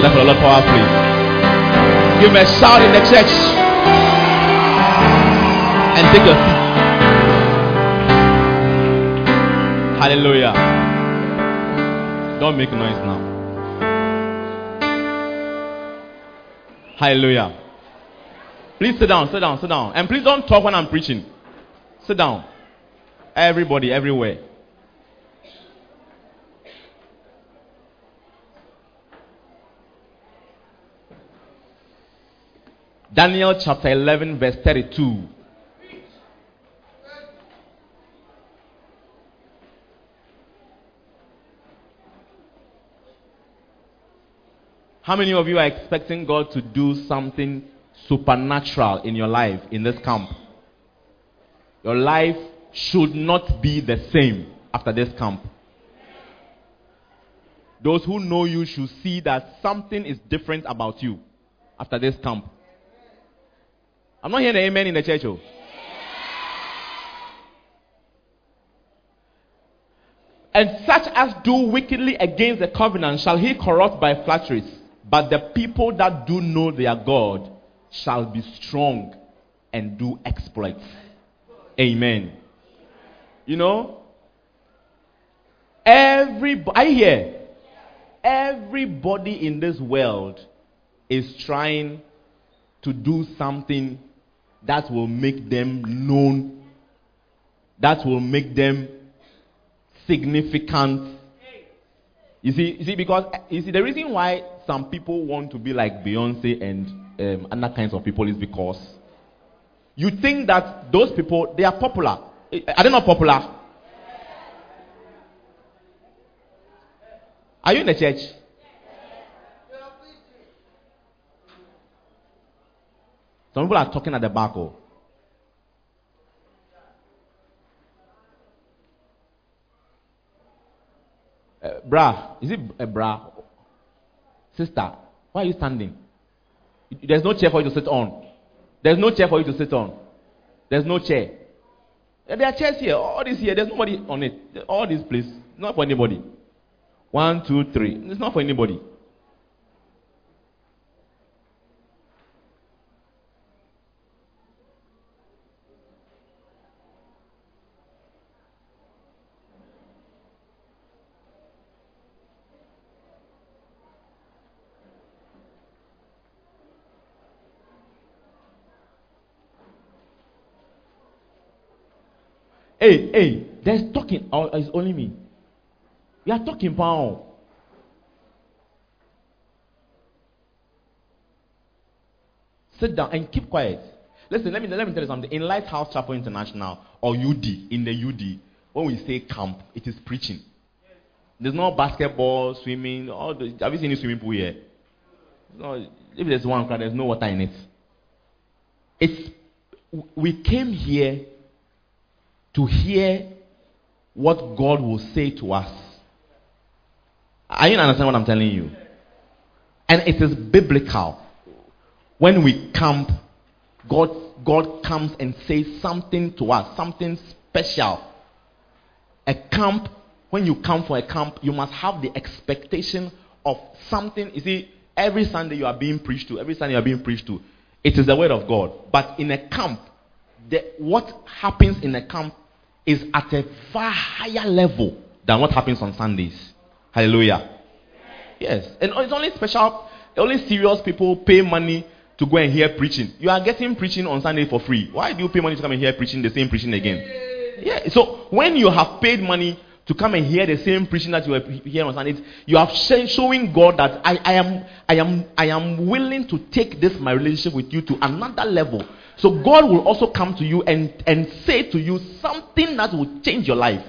it up for the Lord powerfully. Give him a shout in the church. And take your seat. Hallelujah. Don't make noise now. Hallelujah. Please sit down, sit down, sit down. And please don't talk when I'm preaching. Sit down. Everybody, everywhere. Daniel chapter 11, verse 32. How many of you are expecting God to do something supernatural in your life in this camp? Your life should not be the same after this camp. Those who know you should see that something is different about you after this camp. I'm not hearing amen in the church. Oh. And such as do wickedly against the covenant shall he corrupt by flatteries. But the people that do know their God shall be strong and do exploits. Amen. You know, every I hear everybody in this world is trying to do something that will make them known, that will make them significant. You see, you see, because you see the reason why some people want to be like Beyonce and um, other kinds of people is because you think that those people they are popular. Are they not popular? Are you in the church? Some people are talking at the back. Oh. Uh, bra, is it a bra? Sister, why are you standing? There's no chair for you to sit on. There's no chair for you to sit on. There's no chair. There are chairs here. All this here. There's nobody on it. All this place. Not for anybody. One, two, three. It's not for anybody. Hey, hey, there's talking. Oh, it's only me. You are talking, pound. Sit down and keep quiet. Listen, let me let me tell you something. In Lighthouse Chapel International or UD, in the UD, when we say camp, it is preaching. There's no basketball, swimming. All the, have you seen any swimming pool here? No, if there's one, there's no water in it. It's we came here to hear what God will say to us. Are you understand what I'm telling you? And it is biblical. When we camp, God, God comes and says something to us, something special. A camp, when you come for a camp, you must have the expectation of something. You see, every Sunday you are being preached to, every Sunday you are being preached to. It is the word of God. But in a camp, the, what happens in a camp is at a far higher level than what happens on Sundays. Hallelujah. Yes. And it's only special, only serious people pay money to go and hear preaching. You are getting preaching on Sunday for free. Why do you pay money to come and hear preaching, the same preaching again? Yeah. So when you have paid money to come and hear the same preaching that you were hearing on Sundays, you are showing God that I, I am I am I am willing to take this my relationship with you to another level. So God will also come to you and, and say to you something that will change your life.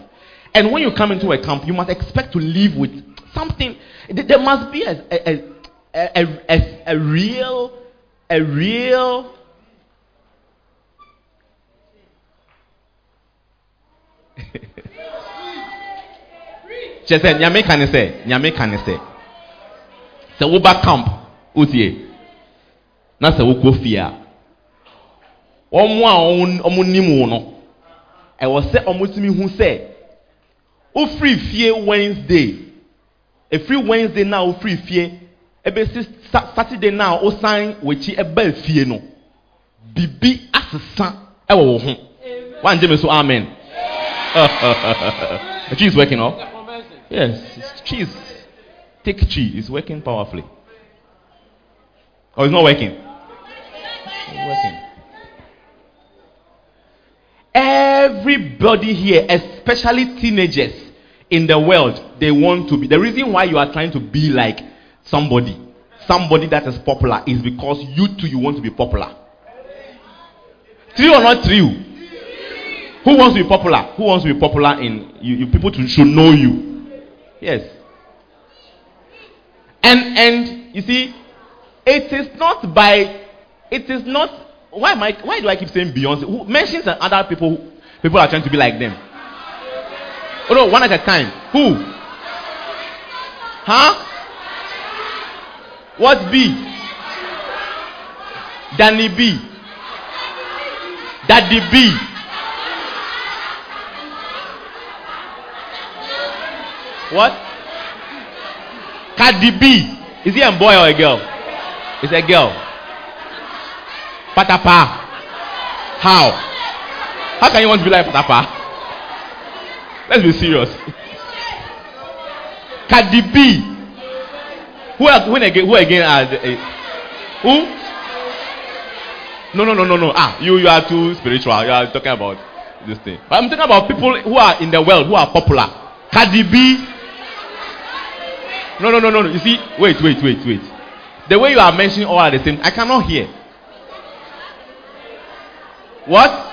And when you come into a camp, you must expect to live with something. There must be a, a, a, a, a real, a real kyɛ sɛ nyame ka ne nyame camp wotie na sɛ wokɔ wɔn a wɔn nim wo no. Ɛwɔ sɛ wɔn tumi hu sɛ ofiri fie wednesday. Efiri wednesday na ofiri fie. Ebesi saturday na osan w'akyi ɛba efie no. Bibi asesa ɛwɔ wo ho wangye me so amen. The tree is working oh yes is thick tree is working powerfully. Or it's not working. It's working everybody here especially teenagers in the world they want to be the reason why you are trying to be like somebody, somebody that is popular, is because you too you want to be popular. True or not true? Who wants to be popular? Who wants to be popular in you, you people to, should know you? Yes. And and you see, it is not by it is not why am I why do I keep saying Beyonce? Who mentions other people people are trying to be like them? Oh no, one at a time. Who? Huh? What B? Danny B. Daddy B. What? Cardi B. Is he a boy or a girl? It's a girl. Patapaa. How? How can you want to be like Patapaa? Let's be serious. Cardi B. Who, are, who again? Who again? Are the, uh, who? No, no, no, no, no. Ah, you, you are too spiritual. You are talking about this thing. But I'm talking about people who are in the world who are popular. Cardi B. No, no, no, no, no. You see, wait, wait, wait, wait. The way you are mentioning all at the same, I cannot hear. What?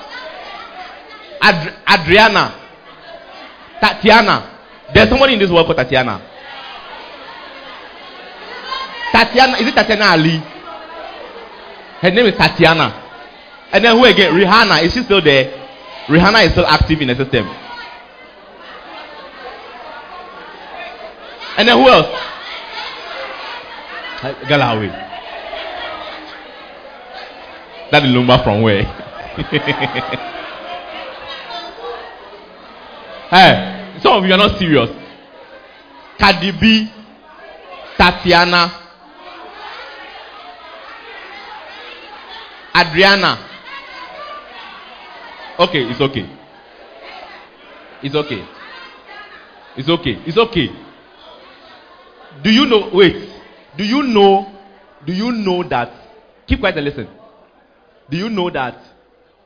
Ad- Adriana. Tatiana. There's somebody in this world called Tatiana. Tatiana, is it Tatiana Ali? Her name is Tatiana. And then who again? Rihanna. Is she still there? Rihanna is still active in the system. And then who else? Galawi. That is Lumba from where? hey, some of you are not serious. Cardi B, Tatiana, Adriana. Okay, it's okay. It's okay. It's okay. It's okay. Do you know? Wait. Do you know? Do you know that? Keep quiet and listen. Do you know that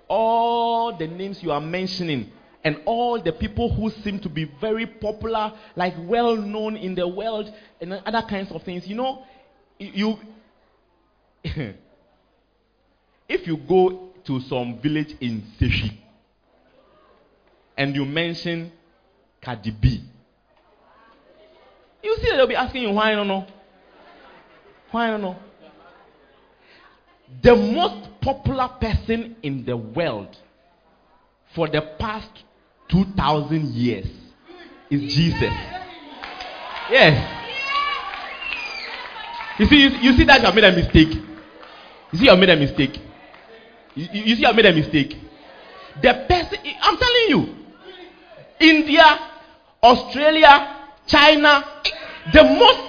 all the names you are mentioning and all the people who seem to be very popular, like well known in the world, and other kinds of things, you know, you. If you go to some village in Seshi and you mention Cardi B, you see they'll be asking you why don't know. Why know. The most popular person in the world for the past 2,000 years is Jesus. Yes. You see, you, you see that you have made a mistake. You see, you have made a mistake. You, you see, I made a mistake. The person, I'm telling you, India, Australia, China, the most,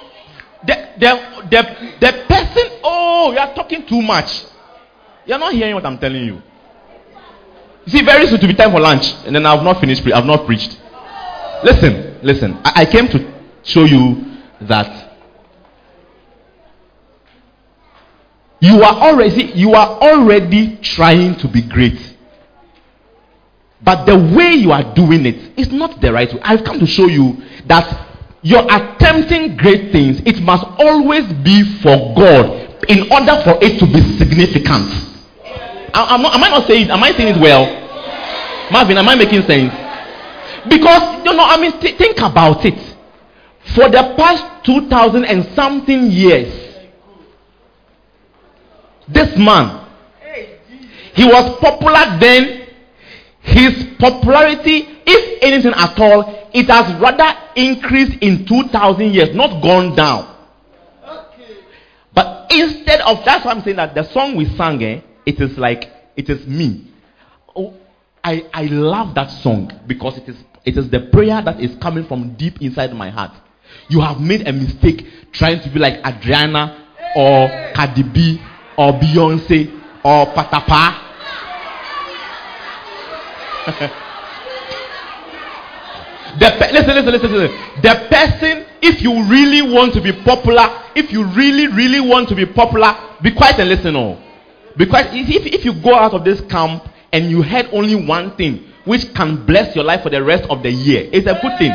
the, the, the, the person, oh, you are talking too much. You're not hearing what I'm telling you. See, very soon to be time for lunch, and then I've not finished, I've not preached. Listen, listen. I, I came to show you that You are already you are already trying to be great. But the way you are doing it is not the right way. I've come to show you that you're attempting great things. It must always be for God in order for it to be significant. I, not, am I not saying? Am I saying it well, Marvin? Am I making sense? Because you know, I mean, th- think about it. For the past two thousand and something years, this man, he was popular then. His popularity, if anything at all, it has rather increased in 2000 years, not gone down. But instead of that's why I'm saying that the song we sang, eh, it is like it is me. Oh, I, I love that song because it is it is the prayer that is coming from deep inside my heart. you have made a mistake trying to be like Adriana or Cardi B or Beyonce or Patapaa. the pe- listen, listen, listen, listen. The person, if you really want to be popular, if you really, really want to be popular, be quiet and listen. Oh. Because if, if you go out of this camp and you had only one thing which can bless your life for the rest of the year, it's a good thing.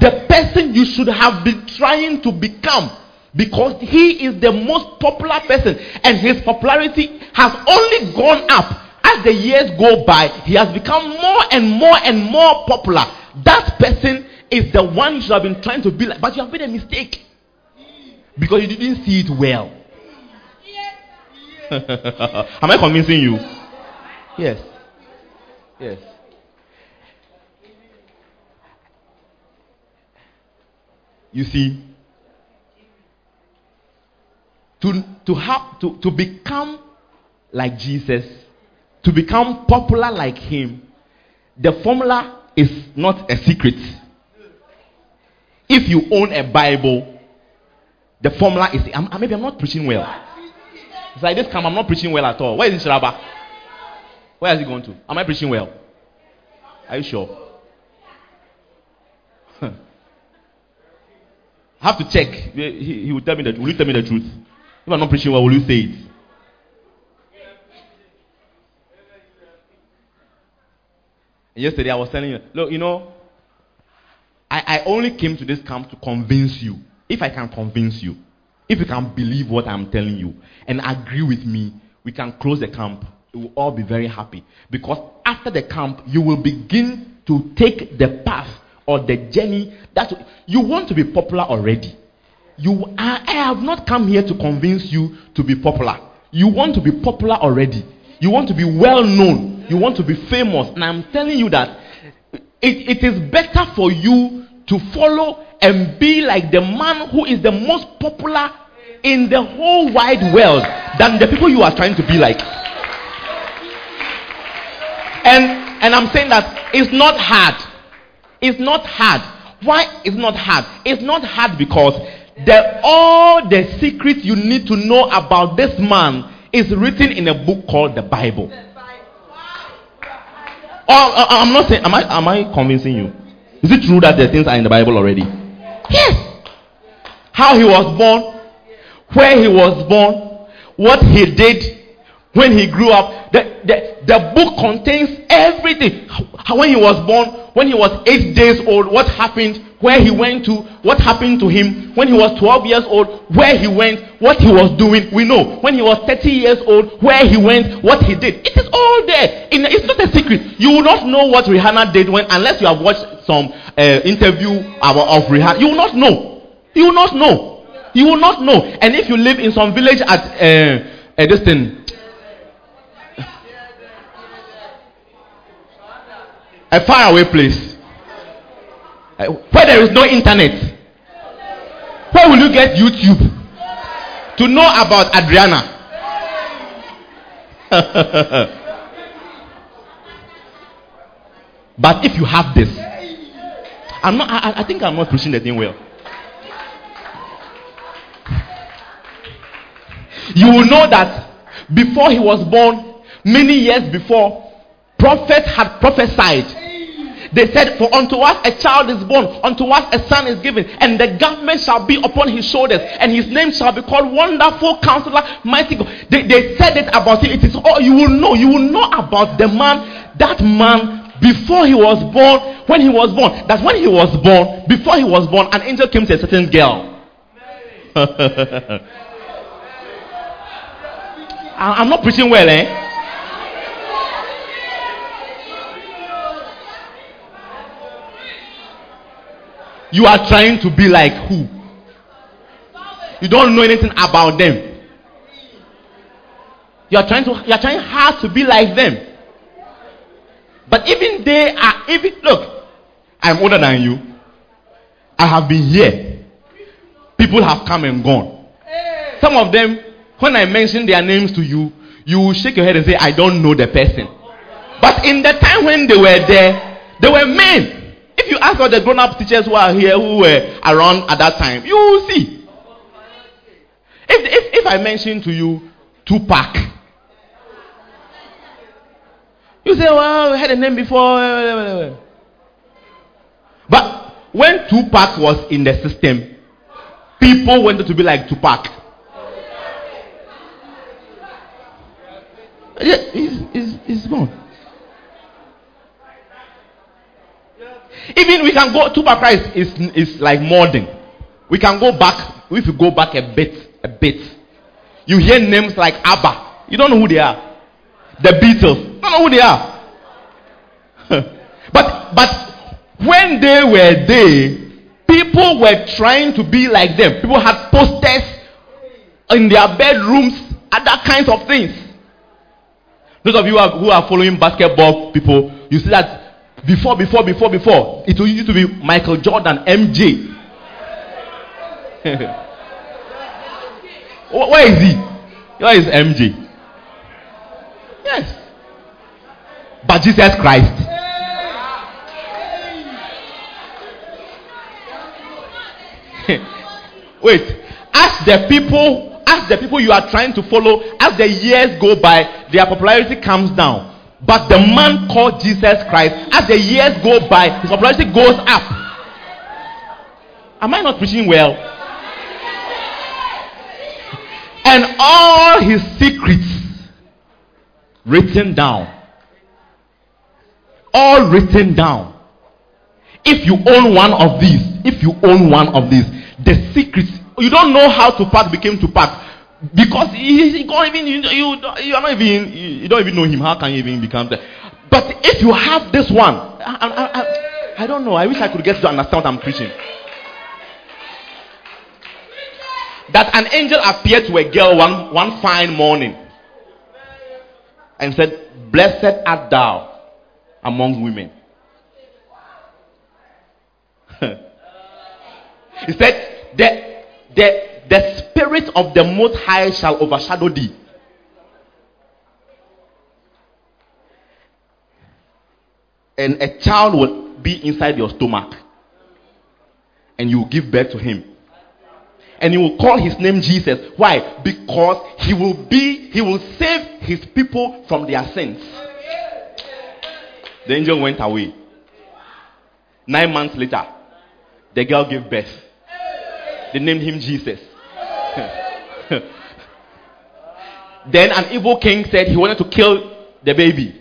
The person you should have been trying to become because he is the most popular person and his popularity has only gone up. As the years go by he has become more and more and more popular. That person is the one you should have been trying to be like but you have made a mistake. Because you didn't see it well am i convincing you yes yes you see to, to have to, to become like Jesus, to become popular like him, the formula is not a secret. If you own a Bible, the formula is I'm, maybe I'm not preaching well. It's like this camp, I'm not preaching well at all. Where is this Sharaba? Where is he going to? Am I preaching well? Are you sure? I have to check. He, he will tell me that. Will you tell me the truth? If I'm not preaching well, will you say it? Yesterday I was telling you, look, you know, I, I only came to this camp to convince you. If I can convince you, if you can believe what I'm telling you and agree with me, we can close the camp. We will all be very happy. Because after the camp, you will begin to take the path or the journey that you want to be popular already. You, I, I have not come here to convince you to be popular. You want to be popular already. You want to be well known. You want to be famous. And I'm telling you that it, it is better for you to follow and be like the man who is the most popular in the whole wide world than the people you are trying to be like. And and I'm saying that it's not hard. It's not hard. Why it's not hard? It's not hard because the, all the secrets you need to know about this man is written in a book called the Bible. Oh, uh, I'm not saying. Am I? Am I convincing you? Is it true that the things are in the Bible already? Yes. How he was born, where he was born, what he did when he grew up. The, the, the book contains everything. How, when he was born, when he was eight days old, what happened, where he went to, what happened to him, when he was 12 years old, where he went, what he was doing, we know. When he was 30 years old, where he went, what he did. It is all there. In, it's not a secret. You will not know what Rihanna did when, unless you have watched some uh, interview of, of You will not know. You will not know. You will not know. And if you live in some village at uh, uh, this thing, a faraway place uh, where there is no internet where will you get youtube to know about adriana but if you have this i'm not I, I think i'm not preaching the thing well you will know that before he was born many years before prophets had prophesied they said, For unto us a child is born, unto us a son is given, and the government shall be upon his shoulders, and his name shall be called Wonderful Counselor, Mighty God. They, they said it about him. It is all you will know. You will know about the man, that man before he was born, when he was born. That when he was born, before he was born, an angel came to a certain girl. I'm not preaching well, eh? You are trying to be like who? You don't know anything about them. You are trying to you are trying hard to be like them. But even they are even look, I'm older than you. I have been here. People have come and gone. Some of them, when I mention their names to you, you will shake your head and say, I don't know the person. But in the time when they were there, they were men. If you ask all the grown up teachers who are here who were around at that time, you will see. If, if, if I mention to you Tupac, you say, well, we had a name before. But when Tupac was in the system, people wanted to be like Tupac. Yeah, he's, he's, he's gone. Even we can go, Tupac Christ is, is like modern. We can go back, if you go back a bit, a bit, you hear names like ABBA. You don't know who they are. The Beatles. Don't know who they are. but, but when they were there, people were trying to be like them. People had posters in their bedrooms, other kinds of things. Those of you who are following basketball people, you see that before, before, before, before, it used to be Michael Jordan, MJ. Where is he? Where is MJ? Yes. But Jesus Christ. Wait. As the people, as the people you are trying to follow, as the years go by, their popularity comes down. But the man called Jesus Christ, as the years go by, his popularity goes up. Am I not preaching well? And all his secrets written down. All written down. If you own one of these, if you own one of these, the secrets, you don't know how Tupac became Tupac. because he, can't even you, you, you are not even you don't even know him. How can you even become that? But if you have this one, I, I, I, I don't know. I wish I could get to understand what I'm preaching. That an angel appeared to a girl one, one fine morning and said, Blessed art thou among women. he said, the, the, the spirit of the Most High shall overshadow thee. And a child will be inside your stomach. And you will give birth to him. And he will call his name Jesus. Why? Because he will be, he will save his people from their sins. The angel went away. Nine months later, the girl gave birth. They named him Jesus. then an evil king said he wanted to kill the baby.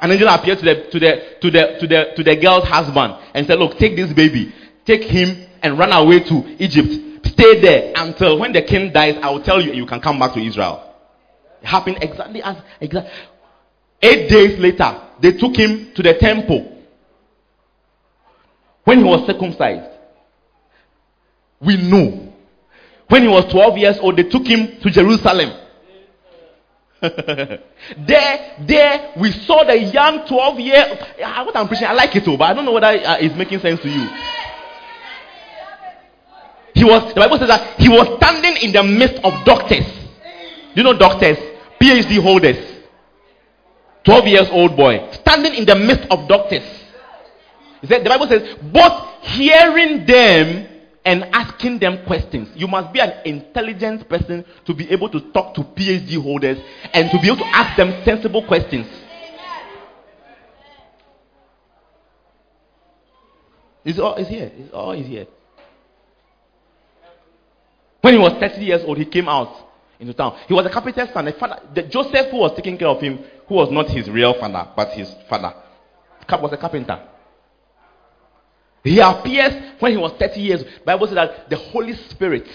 An angel appeared to the, to the, to the, to the, to the girl's husband and said, Look, take this baby, take him and run away to Egypt. Stay there until when the king dies, I will tell you you can come back to Israel. It happened exactly as exactly. Eight days later, they took him to the temple. When he was circumcised, we know when he was 12 years old, they took him to Jerusalem. there, there, we saw the young 12 year. What I'm preaching, I like it too, but I don't know whether uh, it's making sense to you. He was, the Bible says that he was standing in the midst of doctors. You know, doctors, PhD holders. 12 years old boy, standing in the midst of doctors. He said, the Bible says, both hearing them and asking them questions. You must be an intelligent person to be able to talk to PhD holders and to be able to ask them sensible questions. It's all is here. It's all is here. When he was 30 years old, he came out into town. He was a carpenter's son. The father, the Joseph, who was taking care of him, who was not his real father, but his father, was a carpenter. He appears when he was 30 years. Old. Bible says that the Holy Spirit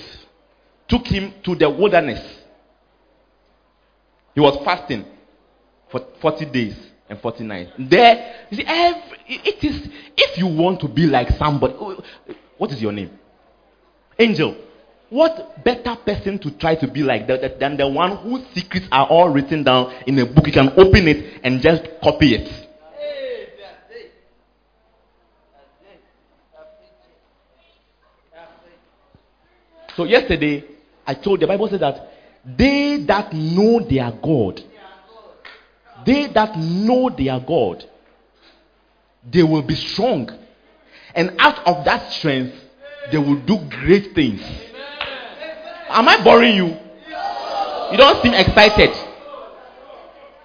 took him to the wilderness. He was fasting for 40 days and 40 nights. There, you see, every, it is if you want to be like somebody. Oh, what is your name? Angel. What better person to try to be like that than the one whose secrets are all written down in a book? You can open it and just copy it. So yesterday, I told the Bible said that they that know their God, they that know their God, they will be strong And out of that strength, they will do great things. Am I boring you? You don't seem excited.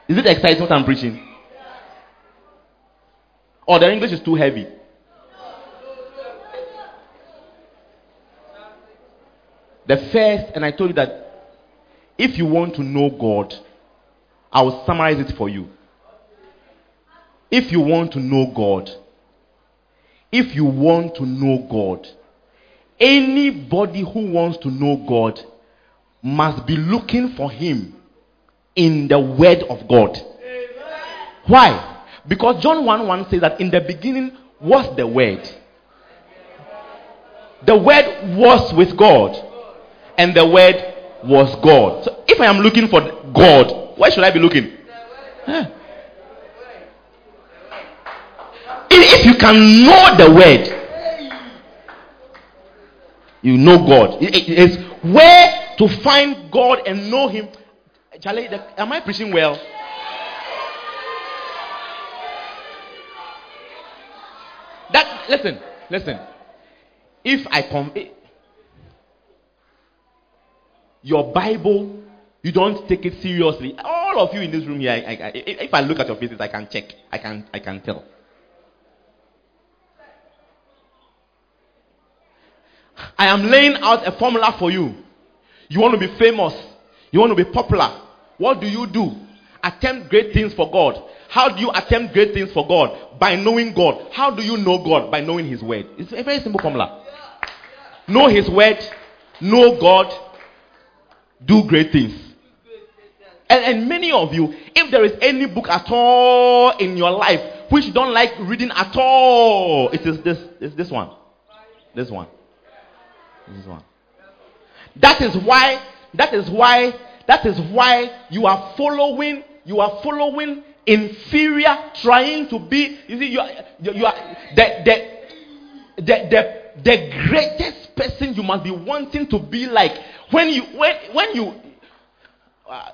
Is it exciting what I'm preaching? Or the English is too heavy? The first, and I told you that if you want to know God, I will summarize it for you. If you want to know God, if you want to know God, anybody who wants to know God must be looking for Him in the Word of God. Why? Because John 1 1 says that in the beginning was the Word. The Word was with God, and the Word was God. So if I am looking for God, where should I be looking? Huh. If you can know the Word, you know God. It is where to find God and know Him. Charlie, am I preaching well? That listen, listen. If I come, eh, your Bible, you don't take it seriously. All of you in this room here, I, I, if I look at your faces, I can check. I can, I can tell. I am laying out a formula for you. You want to be famous, you want to be popular. What do you do? Attempt great things for God. How do you attempt great things for God? By knowing God. How do you know God? By knowing His Word. It's a very simple formula. Know His Word, know God, do great things. And, and many of you, if there is any book at all in your life which you don't like reading at all, it is this, it's this one. This one. This one. That is why, that is why, that is why you are following, you are following inferior, trying to be, you see, you are, you are the, the, the, the, the greatest person you must be wanting to be like. When you, when, when you, uh,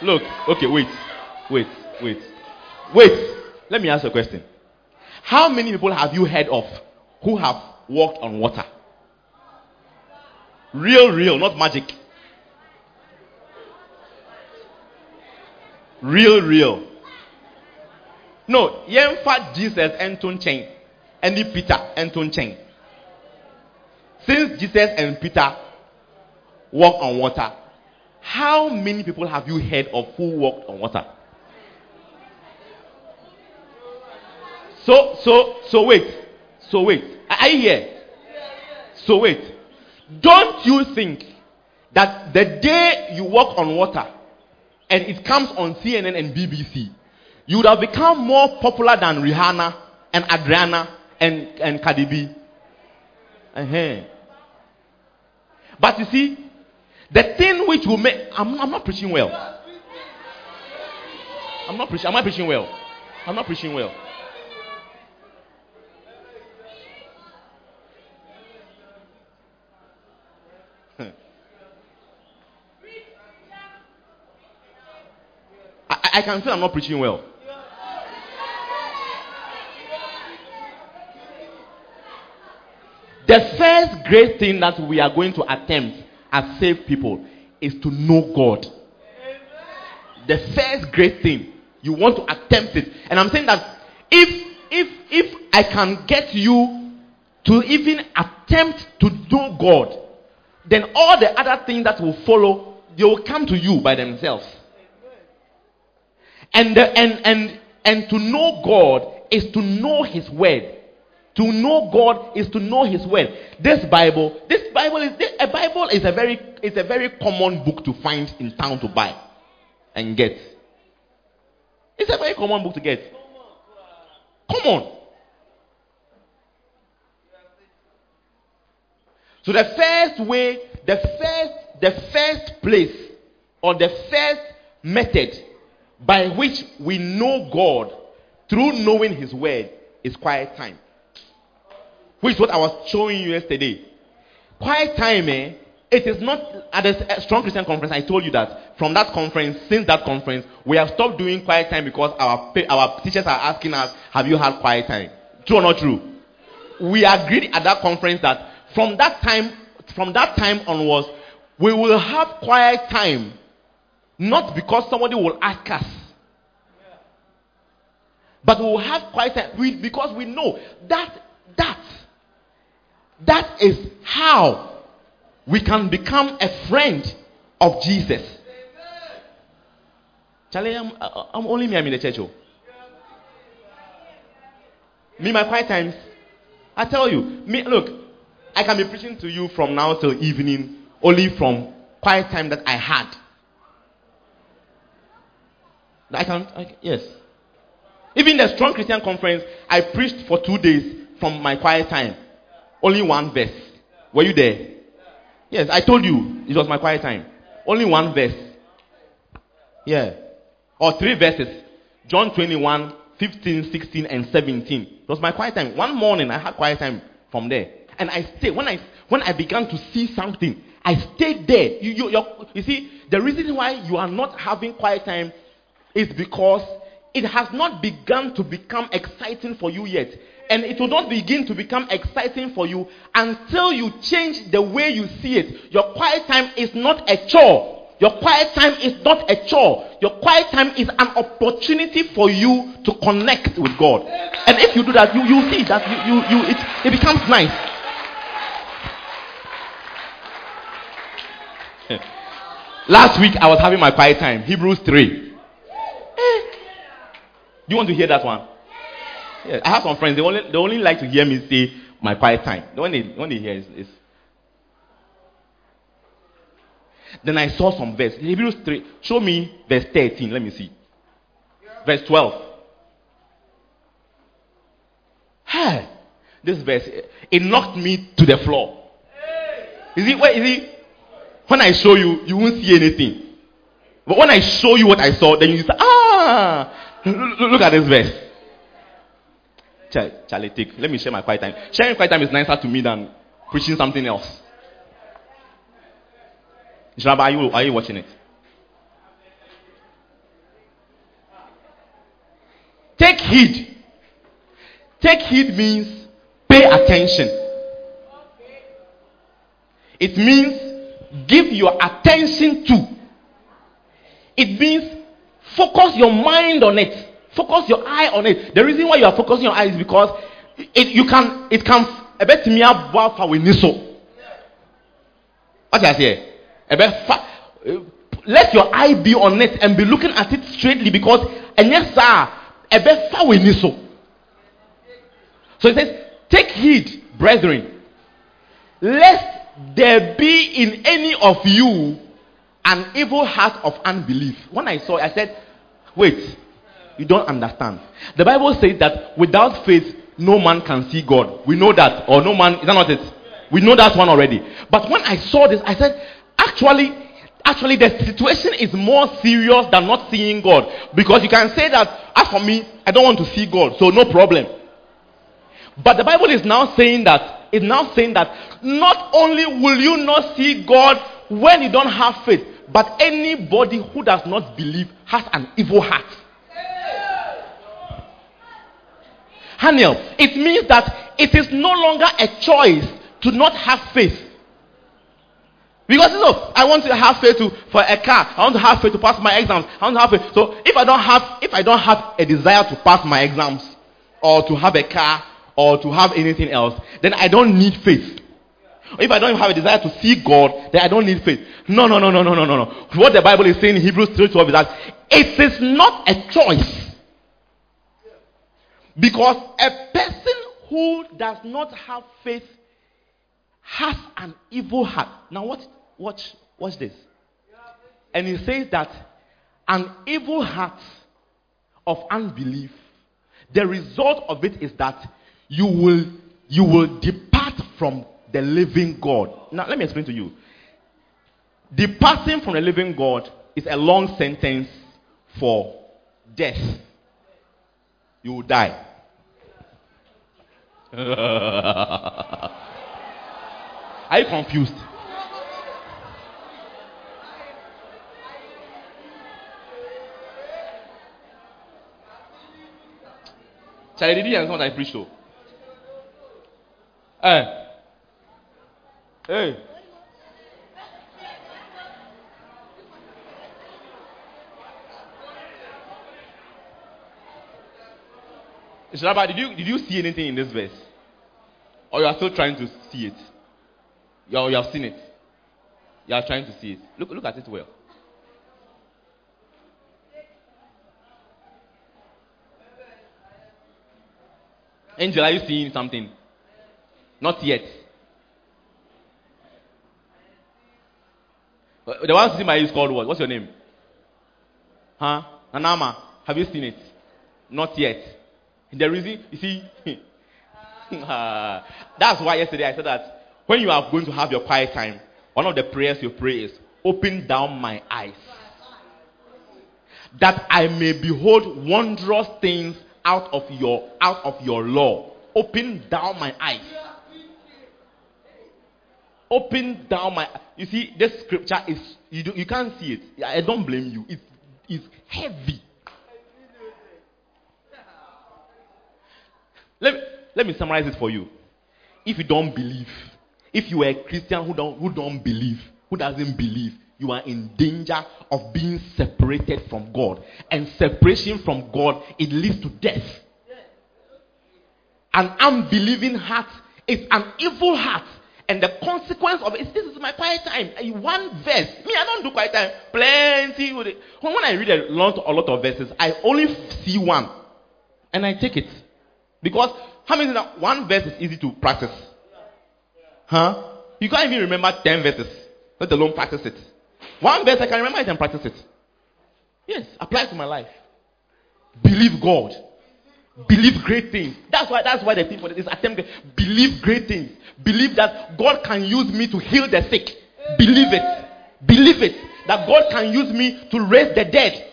look, okay, wait, wait, wait, wait. Let me ask a question. How many people have you heard of who have walked on water? Real, real, not magic. Real, real. No, yemfa Jesus entun chain. Any Peter entun chain. Since Jesus and Peter walk on water, how many people have you heard of who walked on water? So, so, so wait. So wait. Are you here? So wait. Don't you think that the day you walk on water and it comes on CNN and BBC, you would have become more popular than Rihanna and Adriana and, and Cardi B? Uh-huh. But you see, the thing which will make I'm, I'm not preaching well. I'm not preaching. Am I preaching well? I'm not preaching well. I, can feel I'm not preaching well. The first great thing that we are going to attempt as saved people is to know God. The first great thing you want to attempt it, and I'm saying that if if if I can get you to even attempt to know God, then all the other things that will follow they will come to you by themselves. And, the, and, and, and to know God is to know His Word. To know God is to know His Word. This Bible, this Bible is this, a Bible is a very is a very common book to find in town to buy and get. It's a very common book to get. Come on. So the first way, the first, the first place, or the first method by which we know God through knowing His Word is quiet time. Which is what I was showing you yesterday. Quiet time, eh? It is not at a strong Christian conference. I told you that from that conference, since that conference, we have stopped doing quiet time because our our teachers are asking us, "Have you had quiet time?" True or not true? We agreed at that conference that from that time, from that time onwards, we will have quiet time, not because somebody will ask us, but we will have quiet time we, because we know that that that is how we can become a friend of Jesus. Charlie, I'm, I'm only me. I'm in the church. Oh. Me, my quiet times. I tell you, me, look, I can be preaching to you from now till evening, only from quiet time that I had. I can, I, yes. Even the Strong Christian Conference, I preached for two days from my quiet time. Only one verse. Were you there? Yes, I told you it was my quiet time. Only one verse. Yeah. Or three verses. John 21, 15, 16, and 17. It was my quiet time. One morning I had quiet time from there. And I stayed. When I when I began to see something, I stayed there. You, you, you see, the reason why you are not having quiet time is because it has not begun to become exciting for you yet. And it will not begin to become exciting for you until you change the way you see it. Your quiet time is not a chore. Your quiet time is not a chore. Your quiet time is an opportunity for you to connect with God. And if you do that, you, you see that you, you, you, it, it becomes nice. Last week I was having my quiet time. Hebrews 3. Do you want to hear that one? Yeah, I have some friends. They only they only like to hear me say my quiet time. When they when they hear is, is then I saw some verse. Hebrews 3. Show me verse 13. Let me see. Verse 12. Hey, this verse it knocked me to the floor. Is it where is it? When I show you, you won't see anything. But when I show you what I saw, then you say, ah, Look at this verse. Charlie, take. Let me share my quiet time. Sharing quiet time is nicer to me than preaching something else. Shabba, are you, are you watching it? Take heed. Take heed means pay attention. It means give your attention to. It means Focus your mind on it. Focus your eye on it. The reason why you are focusing your eye is because it you can it can a bit me up for we niso. What I say? A bit let your eye be on it and be looking at it straightly because and yes sir a bit far we niso. So it says, take heed, brethren, lest there be in any of you an evil heart of unbelief. When I saw it, I said, Wait, you don't understand. The Bible says that without faith, no man can see God. We know that, or no man, is that not it? We know that one already. But when I saw this, I said, actually, actually, the situation is more serious than not seeing God. Because you can say that, as for me, I don't want to see God, so no problem. But the Bible is now saying that, is now saying that not only will you not see God when you don't have faith, but anybody who does not believe has an evil heart. Haniel, it means that it is no longer a choice to not have faith. Because you know, I want to have faith to, for a car. I want to have faith to pass my exams. I want to have faith. So if I don't have, if I don't have a desire to pass my exams, or to have a car, or to have anything else, then I don't need faith. If I don't have a desire to see God, then I don't need faith. No, no, no, no, no, no, no, no. What the Bible is saying in Hebrews 3:12 is that it is not a choice. Because a person who does not have faith has an evil heart. Now watch, watch, watch this. And he says that an evil heart of unbelief, the result of it is that you will you will depart from the living God. Now, let me explain to you. Departing from the living God is a long sentence for death. You will die. Are you confused? Charlie, did you understand what I preached? Though? Eh. Hey. Hey. Shalaba, did you did you see anything in this verse? Or you are still trying to see it? You, are, you have seen it. You are trying to see it. Look, look at it well. Angel, are you seeing something? Not yet. Uh, the one sitting by you is called what? What's your name? Huh? Anama. Have you seen it? Not yet. The reason, you see, that's why yesterday I said that when you are going to have your quiet time, one of the prayers you pray is, Open down my eyes that I may behold wondrous things out of your out of your law. Open down my eyes. Open down my you see this scripture is you do, you can't see it. I don't blame you. It's it's heavy. Let me, let me summarize it for you. If you don't believe, if you are a Christian who don't, who don't believe, who doesn't believe, you are in danger of being separated from God. And separation from God, it leads to death. An unbelieving heart is an evil heart. And the consequence of it, this is my quiet time. One verse. Me, I don't do quiet time. Plenty. When I read a lot, a lot of verses, I only see one. And I take it. Because how many that one verse is easy to practice? Huh? You can't even remember 10 verses, let alone practice it. One verse I can remember it and practice it. Yes, apply to my life. Believe God. Believe great things. That's why that's why the people is attempt believe great things. Believe that God can use me to heal the sick. Believe it. Believe it. That God can use me to raise the dead.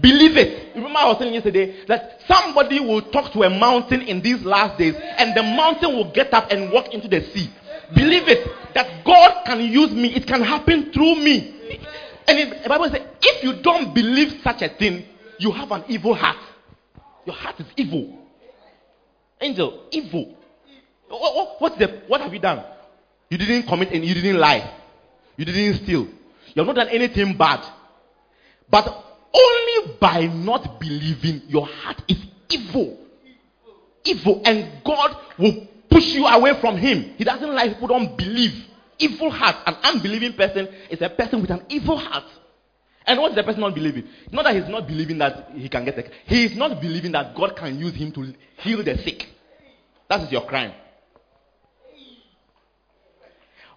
Believe it. Remember, I was saying yesterday that somebody will talk to a mountain in these last days, and the mountain will get up and walk into the sea. Believe it that God can use me, it can happen through me. And the Bible says, if you don't believe such a thing, you have an evil heart. Your heart is evil. Angel, evil. What, what, what's the, what have you done? You didn't commit and you didn't lie. You didn't steal. You have not done anything bad. But only by not believing, your heart is evil. Evil. And God will push you away from Him. He doesn't like people don't believe. Evil heart. An unbelieving person is a person with an evil heart. And what is the person not believing? Not that he's not believing that he can get sick. He is not believing that God can use him to heal the sick. That is your crime.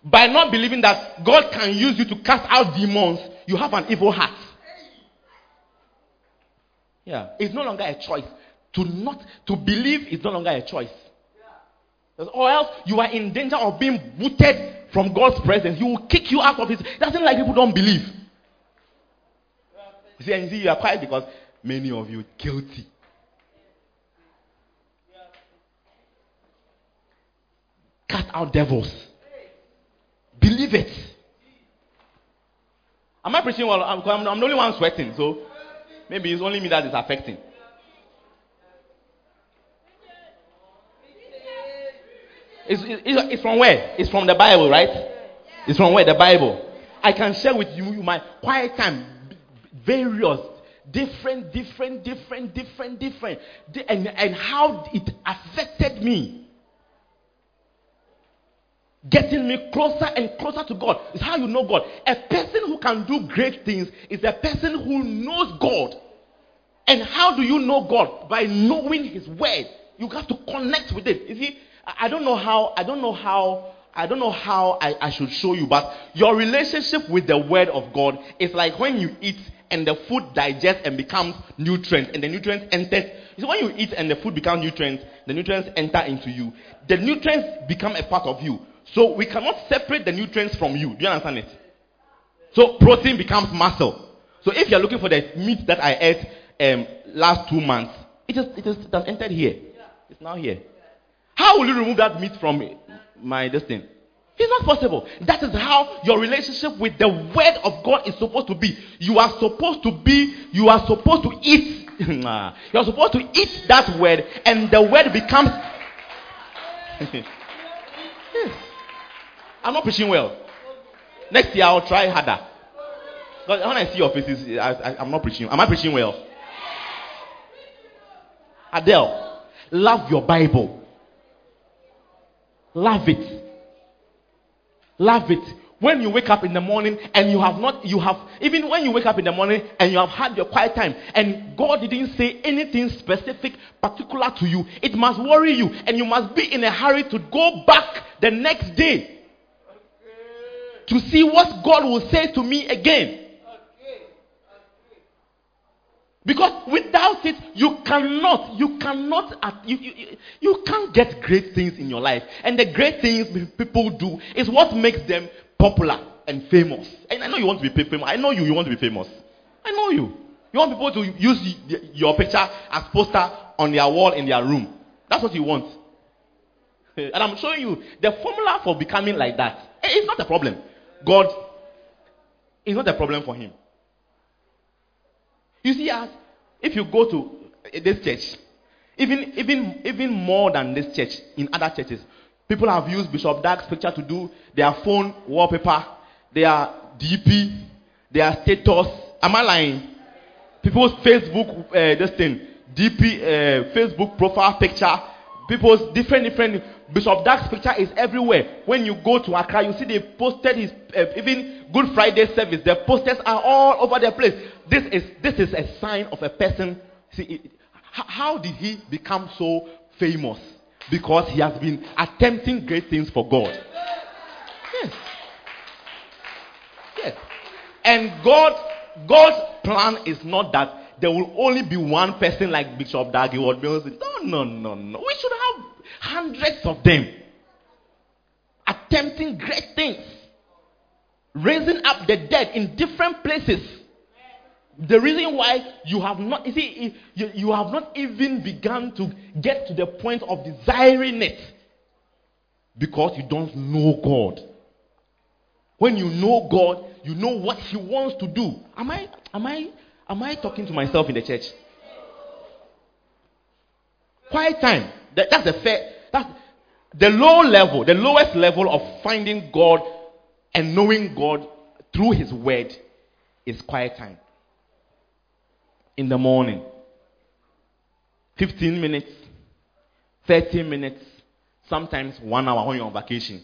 By not believing that God can use you to cast out demons, you have an evil heart. Yeah. It's no longer a choice. To not to believe is no longer a choice. Or else you are in danger of being booted from God's presence. He will kick you out of his. doesn't like people don't believe. You see, and you see, you are quiet because many of you guilty. Cast out devils. Believe it. Am I preaching well? I'm, I'm the only one sweating, so Maybe it's only me that is affecting. It's, it's, it's, from where? It's from the Bible, right? It's from where? The Bible. I can share with you my quiet time, various, different, different, different, different, different, and, and how it affected me getting me closer and closer to God. is how you know God. A person who can do great things is a person who knows God. And how do you know God? By knowing His word. You have to connect with it. You see, I don't know how, I don't know how, I don't know how I, I should show you, but your relationship with the word of God is like when you eat and the food digests and becomes nutrients, and the nutrients enter. See, when you eat and the food becomes nutrients, the nutrients enter into you. The nutrients become a part of you. So we cannot separate the nutrients from you. Do you understand it? So protein becomes muscle. So if you're looking for the meat that I ate um, last two months, it, is, it, is, it has entered here. It's now here. How will you remove that meat from my destiny? It's not possible. That is how your relationship with the word of God is supposed to be. You are supposed to be, you are supposed to eat. you are supposed to eat that word, and the word becomes I'm not preaching well. Next year I'll try harder. But when I see your faces, I, I'm not preaching. Am I preaching well? Adele, love your Bible. Love it. Love it. When you wake up in the morning and you have not, you have, even when you wake up in the morning and you have had your quiet time and God didn't say anything specific, particular to you, it must worry you and you must be in a hurry to go back the next day to see what God will say to me again. Because without it, you cannot, you cannot, you, you, you can't get great things in your life. And the great things people do is what makes them popular and famous. And I know you want to be famous. I know you, you want to be famous. I know you. You want people to use your picture as poster on their wall in their room. That's what you want. And I'm showing you the formula for becoming like that. It's not a problem. God is not a problem for him. You see, as if you go to this church, even even even more than this church, in other churches, people have used Bishop Dag's picture to do their phone wallpaper, their DP, their status. Am I lying? People's Facebook, uh, this thing, DP, uh, Facebook profile picture, people's different different. Bishop Dag's picture is everywhere. When you go to Accra, you see they posted his uh, even Good Friday service. The posters are all over the place. This is this is a sign of a person. See, how did he become so famous? Because he has been attempting great things for God. Yes. Yes. And God, God's plan is not that there will only be one person like Bishop Dagi or No, no, no, no. We should have hundreds of them attempting great things, raising up the dead in different places. The reason why you have not, you see, you, you have not even begun to get to the point of desiring it because you don't know God. When you know God, you know what He wants to do. Am I, am I, am I talking to myself in the church? Quiet time. That, that's the fair. That's the low level, the lowest level of finding God and knowing God through His Word is quiet time in the morning. 15 minutes, 30 minutes, sometimes one hour when you're on vacations.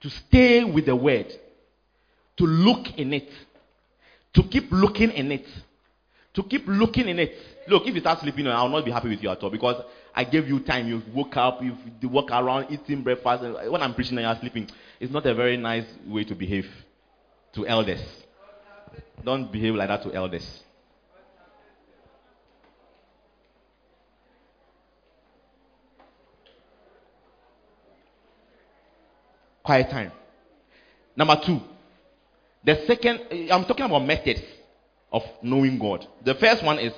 To stay with the word, to look in it, to keep looking in it, to keep looking in it. Look, if you start sleeping, I will not be happy with you at all because I gave you time. You woke up, you walk around, eating breakfast. When I'm preaching and you're sleeping, it's not a very nice way to behave to elders. Don't behave like that to elders. quiet time. Number two, the second, eh, I'm talking about methods of knowing God. The first one is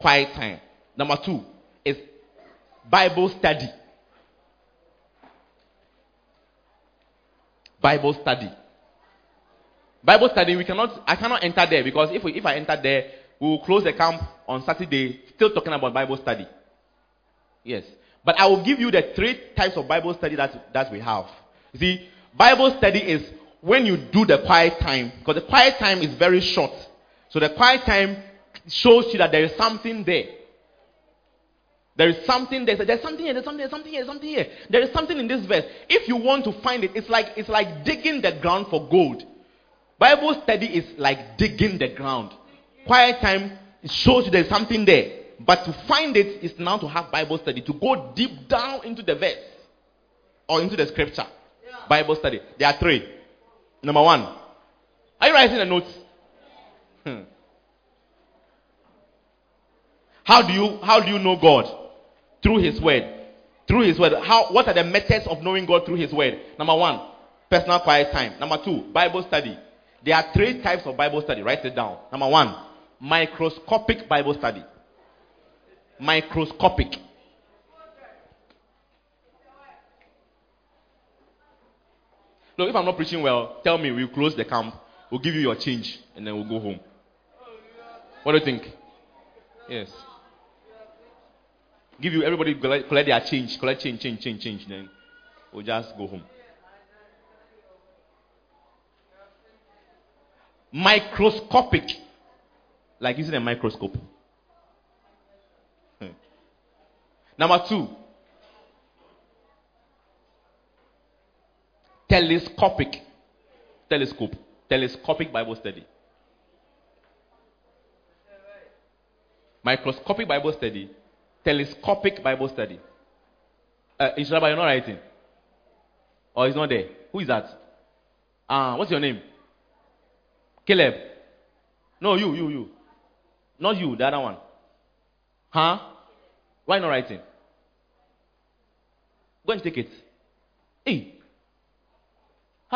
quiet time. Number two is Bible study. Bible study. Bible study, we cannot, I cannot enter there because if, we, if I enter there, we will close the camp on Saturday, still talking about Bible study. Yes. But I will give you the three types of Bible study that, that we have. See, Bible study is when you do the quiet time, because the quiet time is very short. So the quiet time shows you that there is something there. There is something there. There's something here. There's something. There's something here. Something here. There is something in this verse. If you want to find it, it's like it's like digging the ground for gold. Bible study is like digging the ground. Quiet time shows you there's something there. But to find it is now to have Bible study, to go deep down into the verse or into the scripture. Bible study. There are three. Number one, are you writing the notes? Hmm. How do you how do you know God? Through His Word. Through His Word. How what are the methods of knowing God through His Word? Number one, personal quiet time. Number two, Bible study. There are three types of Bible study. Write it down. Number one, microscopic Bible study. Microscopic. Look, if I'm not preaching well, tell me. We'll close the camp. We'll give you your change, and then we'll go home. What do you think? Yes. Give you everybody collect, collect their change, collect change, change, change, change. Then we'll just go home. Microscopic, like using a microscope. Hmm. Number two, Telescopic. Telescope. Telescopic Bible study. Microscopic Bible study. Telescopic Bible study. Uh, you're not writing. Or he's not there. Who is that? Uh, what's your name? Caleb. No, you, you, you. Not you, the other one. Huh? Why not writing? Go and take it. Hey.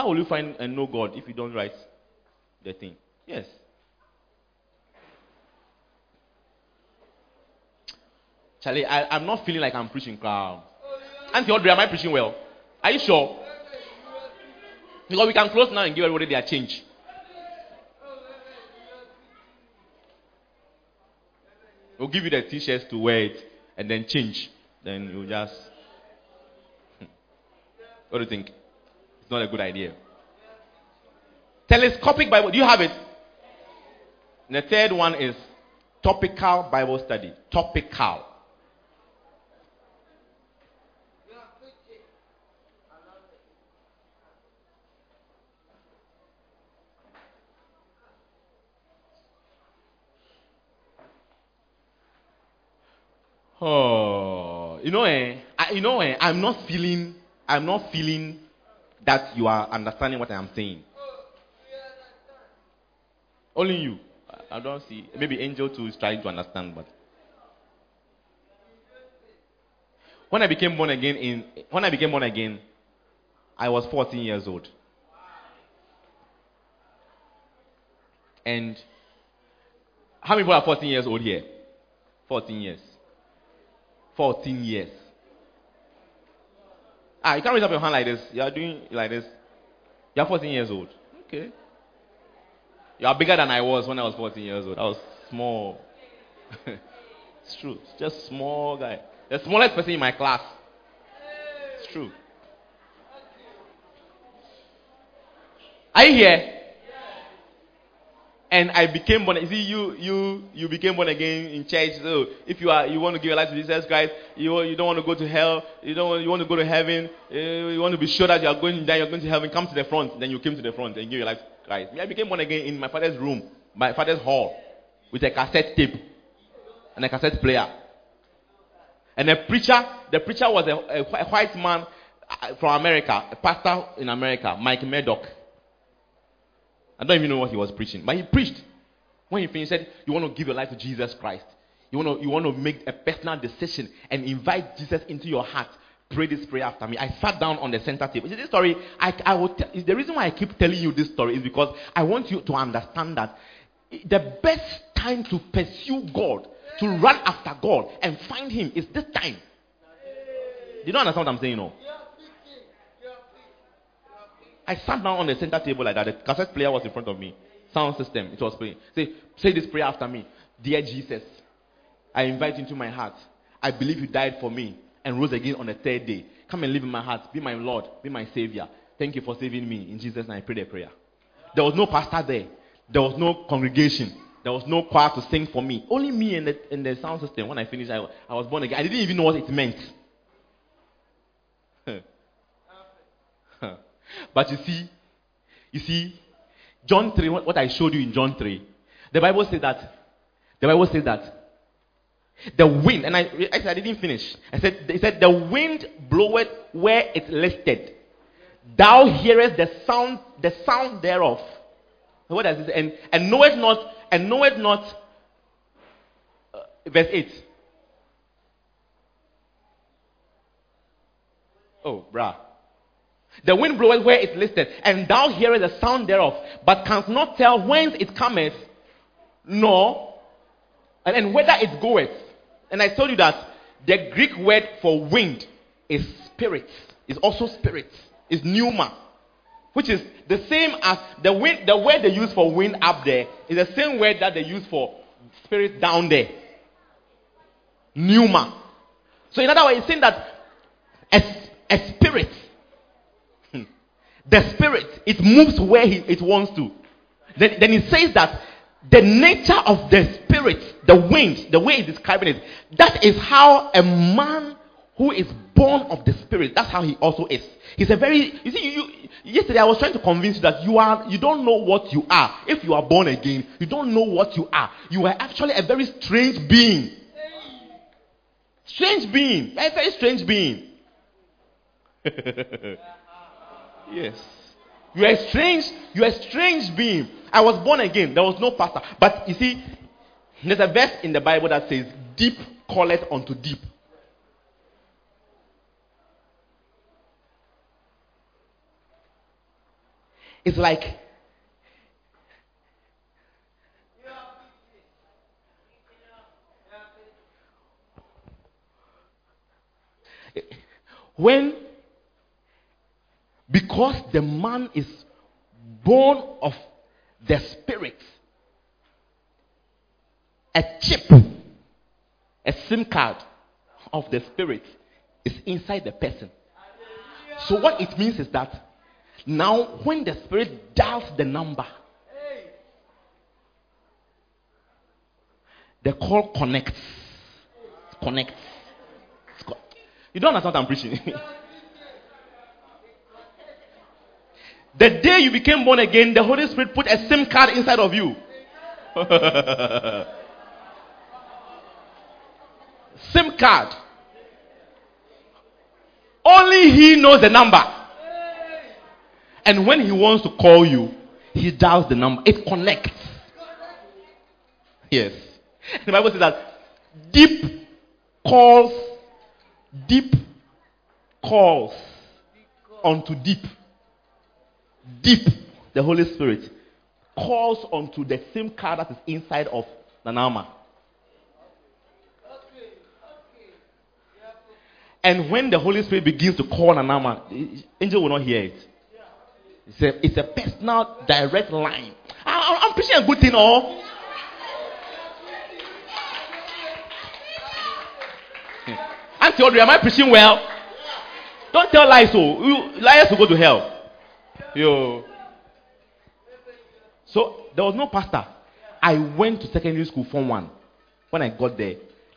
How will you find and know God if you don't write the thing? Yes. Charlie, I, am not feeling like I'm preaching crowd. Auntie Audrey, am I preaching well? Are you sure? Because we can close now and give everybody their change. We'll give you the t-shirts to wear it and then change. Then you just. what do you think? Not a good idea. Telescopic Bible. Do you have it? And the third one is topical Bible study. Topical. Oh, you know, eh, I, you know, eh, I'm not feeling, I'm not feeling that you are understanding what I am saying. Only you. I, don't see. Maybe Angel too is trying to understand, but when I became born again, in when I became born again, I was 14 years old, and how many people are 14 years old here? 14 years. 14 years. Ah, you can't raise up your hand like this. You are doing like this. You are 14 years old. Okay. You are bigger than I was when I was 14 years old. I was small. it's true. It's just small guy. The smallest person in my class. It's true. Are you here? And I became born. You see, you you you became born again in church. So if you are you want to give your life to Jesus Christ, you you don't want to go to hell. You don't want, you want to go to heaven. You want to be sure that you are going to. You're going to heaven. Come to the front. Then you came to the front and give your life to Christ. I became born again in my father's room, my father's hall, with a cassette tape and a cassette player. And the preacher, the preacher was a, a, white man uh, from America, a pastor in America, Mike Murdock. I don't even know what he was preaching, but he preached. When he finished, he said, You want to give your life to Jesus Christ. You want to, you want to make a personal decision and invite Jesus into your heart. Pray this prayer after me. I sat down on the center table. This story, I, I will t- the reason why I keep telling you this story is because I want you to understand that the best time to pursue God, to run after God and find Him is this time. You don't understand what I'm saying, no? I sat down on the center table like that. The cassette player was in front of me. Sound system. It was playing. Say, say this prayer after me. Dear Jesus, I invite you into my heart. I believe you died for me and rose again on the third day. Come and live in my heart. Be my Lord. Be my Savior. Thank you for saving me. In Jesus' name, I pray the prayer. There was no pastor there. There was no congregation. There was no choir to sing for me. Only me and the, and the sound system. When I finished, I, I was born again. I didn't even know what it meant. But you see, you see, John 3, what I showed you in John 3, the Bible says that, the Bible says that the wind, and I, I, didn't finish. I said, it said, the wind bloweth where it listed. Thou hearest the sound, the sound thereof. What does it say? And, and know it not, and know it not, uh, verse 8. Oh, brah. The wind bloweth where it listed, and thou hearest the sound thereof, but canst not tell whence it cometh, nor and, and whether it goeth. And I told you that the Greek word for wind is spirit, is also spirit, is pneuma, which is the same as the wind. The word they use for wind up there is the same word that they use for spirit down there. Pneuma. So in other words, it's saying that a, a spirit the spirit, it moves where he, it wants to. Then, then it says that the nature of the spirit, the wind, the way he's describing it, that is how a man who is born of the spirit, that's how he also is. He's a very, you see, you, yesterday I was trying to convince you that you are, you don't know what you are. If you are born again, you don't know what you are. You are actually a very strange being. Strange being. Very strange being. yes. You are strange, you are a strange being. I was born again. There was no pastor. But you see, there's a verse in the Bible that says, Deep calleth unto deep. It's like when because the man is born of the spirit a chip a sim card of the spirit is inside the person. So what it means is that now when the spirit dials the number the call connects. Connects. You don't understand what I'm preaching. the day you became born again, the Holy Spirit put a SIM card inside of you. SIM card. Only He knows the number. And when He wants to call you, He dials the number. It connects. Yes. The Bible says that deep calls deep calls unto deep. Deep, the Holy Spirit calls onto the SIM card that is inside of Nanama. And when the Holy Spirit begins to call Nanama, angel will not hear it. It's a, it's a personal, direct line. I, am preaching a good thing, oh. Auntie Audrey, am I preaching well? Don't tell lies, so you, liars will go to hell. Yo. So there was no pastor. I went to secondary school form one. When I got there,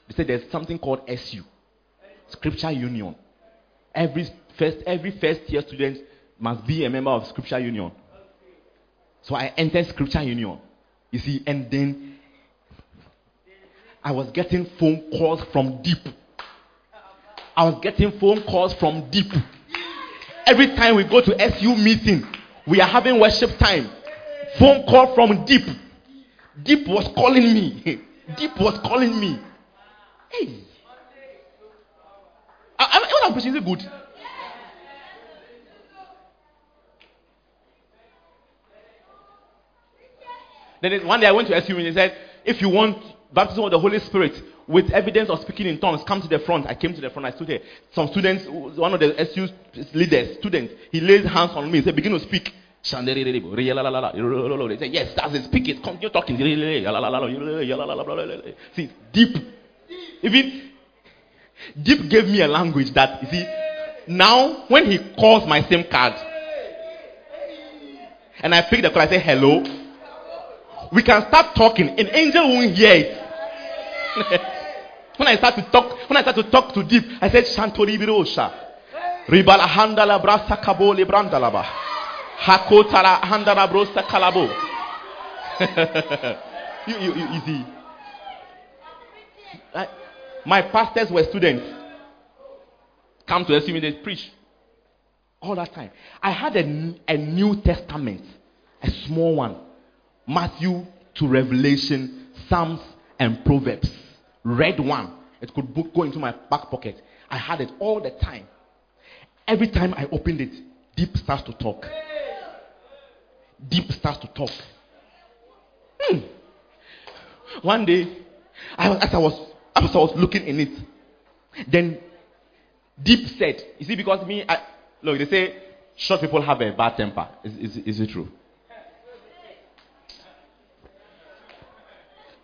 they said there's something called SU, Scripture Union. Every first every first year student must be a member of Scripture Union. So I entered Scripture Union. You see, and then I was getting phone calls from deep. I was getting phone calls from deep. Every time we go to SU meeting, we are having worship time. Phone call from deep. Deep was calling me. Deep was calling me. Hey. I, I, I'm preaching is good. Then one day I went to SU and he said, if you want baptism of the Holy Spirit, with evidence of speaking in tongues, come to the front. I came to the front. I stood here. Some students, one of the SU leaders, students, he laid hands on me. He said, begin to speak. He said, yes, that's it. Speak it. Continue talking. See, deep. Even deep gave me a language that, you see, now when he calls my SIM card, and I pick the call, I say, hello. We can start talking. An angel won't hear it. When I start to talk, when I start to talk too deep, I said Shantori Birosha. Ribala handala brasa kabole brandalaba. Hakotara handala brosta kalabo. you, you, you, you. I, my pastors were students. Come to SU, they preach. All that time. I had a, a New Testament, a small one. Matthew to Revelation, Psalms, and Proverbs red one. It could go into my back pocket. I had it all the time. Every time I opened it, deep starts to talk. Deep starts to talk. Hmm. One day, I, as I was as I was looking in it, then deep said, "You see, because me, I, look, they say short people have a bad temper. Is, is, is it true?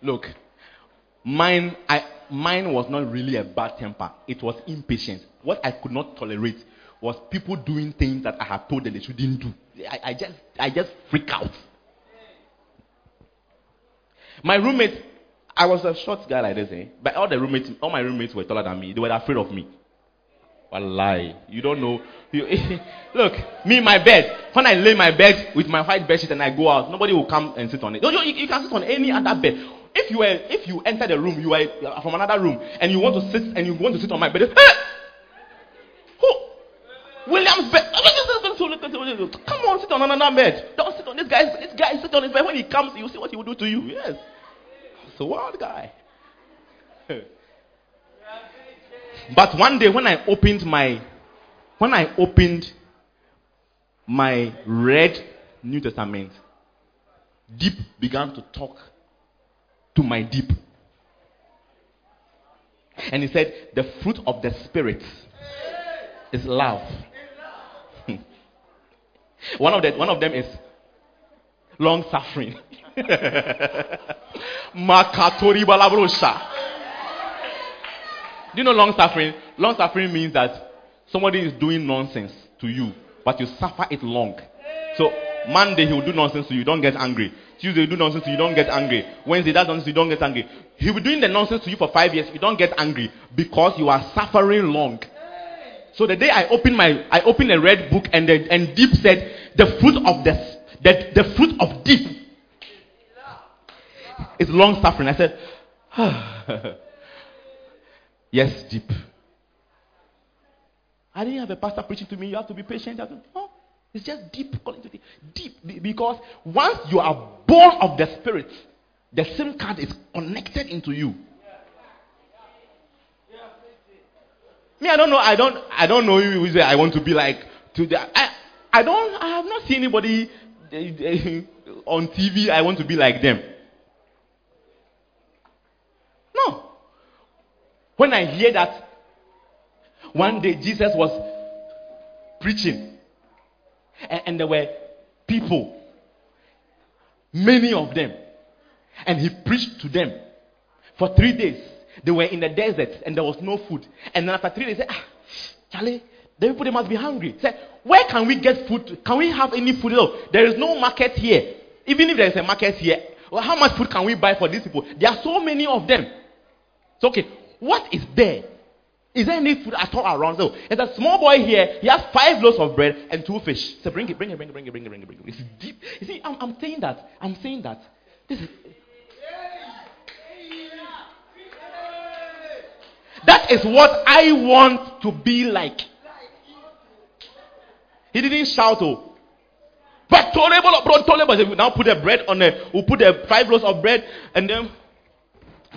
Look, Mine, I, mine was not really a bad temper. It was impatience. What I could not tolerate was people doing things that I had told them they shouldn't do. I, I just, I just freak out. My roommate, I was a short guy like this, eh? But all the roommates, all my roommates were taller than me. They were afraid of me. lie. You don't know. You, look, me, my bed. When I lay my bed with my white bedsheet and I go out, nobody will come and sit on it. You, you, you can sit on any other bed. If you were, if you enter the room, you are from another room, and you want to sit and you want to sit on my bed. Hey! Who? William's bed. Come on, sit on another bed. Don't sit on this guy. This guy sit on his bed. When he comes, you see what he will do to you. Yes. It's a wild guy. but one day when I opened my when I opened my red New Testament, deep began to talk to my deep. And he said, The fruit of the Spirit is love. one, of the, one of them is long suffering. Makatori balabrosha. Do you know long suffering? Long suffering means that somebody is doing nonsense to you, but you suffer it long. So Monday he will do nonsense to you, don't get angry. Tuesday, you do nonsense to you, don't get angry. Wednesday, that nonsense, you don't get angry. He'll be doing the nonsense to you for five years, you don't get angry because you are suffering long. So the day I opened my, I opened a red book and the, and deep said, the fruit of the, the, the fruit of deep is long suffering. I said, ah. yes, deep. I didn't have a pastor preaching to me. You have to be patient. Have to, oh. It's just deep the deep because once you are born of the spirit, the SIM card is connected into you. Me, I don't know. I don't. I don't know who say I want to be like. To the, I, I don't. I have not seen anybody on TV. I want to be like them. No. When I hear that, one day Jesus was preaching and, and there were people, many of them. And he preached to them for three days. They were in the desert and there was no food. And then after three days, he said, Ah, Charlie, the people they must be hungry. He said, Where can we get food? Can we have any food? There is no market here. Even if there is a market here, well, how much food can we buy for these people? There are so many of them. So, okay, what is there? Is there any food at all around? So there's a small boy here. He has five loaves of bread and two fish. So bring it, bring it, bring it, bring it, bring it, bring it, bring it. It's deep. You see, I'm, I'm saying that. I'm saying that. This is. That is what I want to be like. He didn't shout, oh. But tolerable, tolerable. now put the bread on the, we'll put the five loaves of bread and then,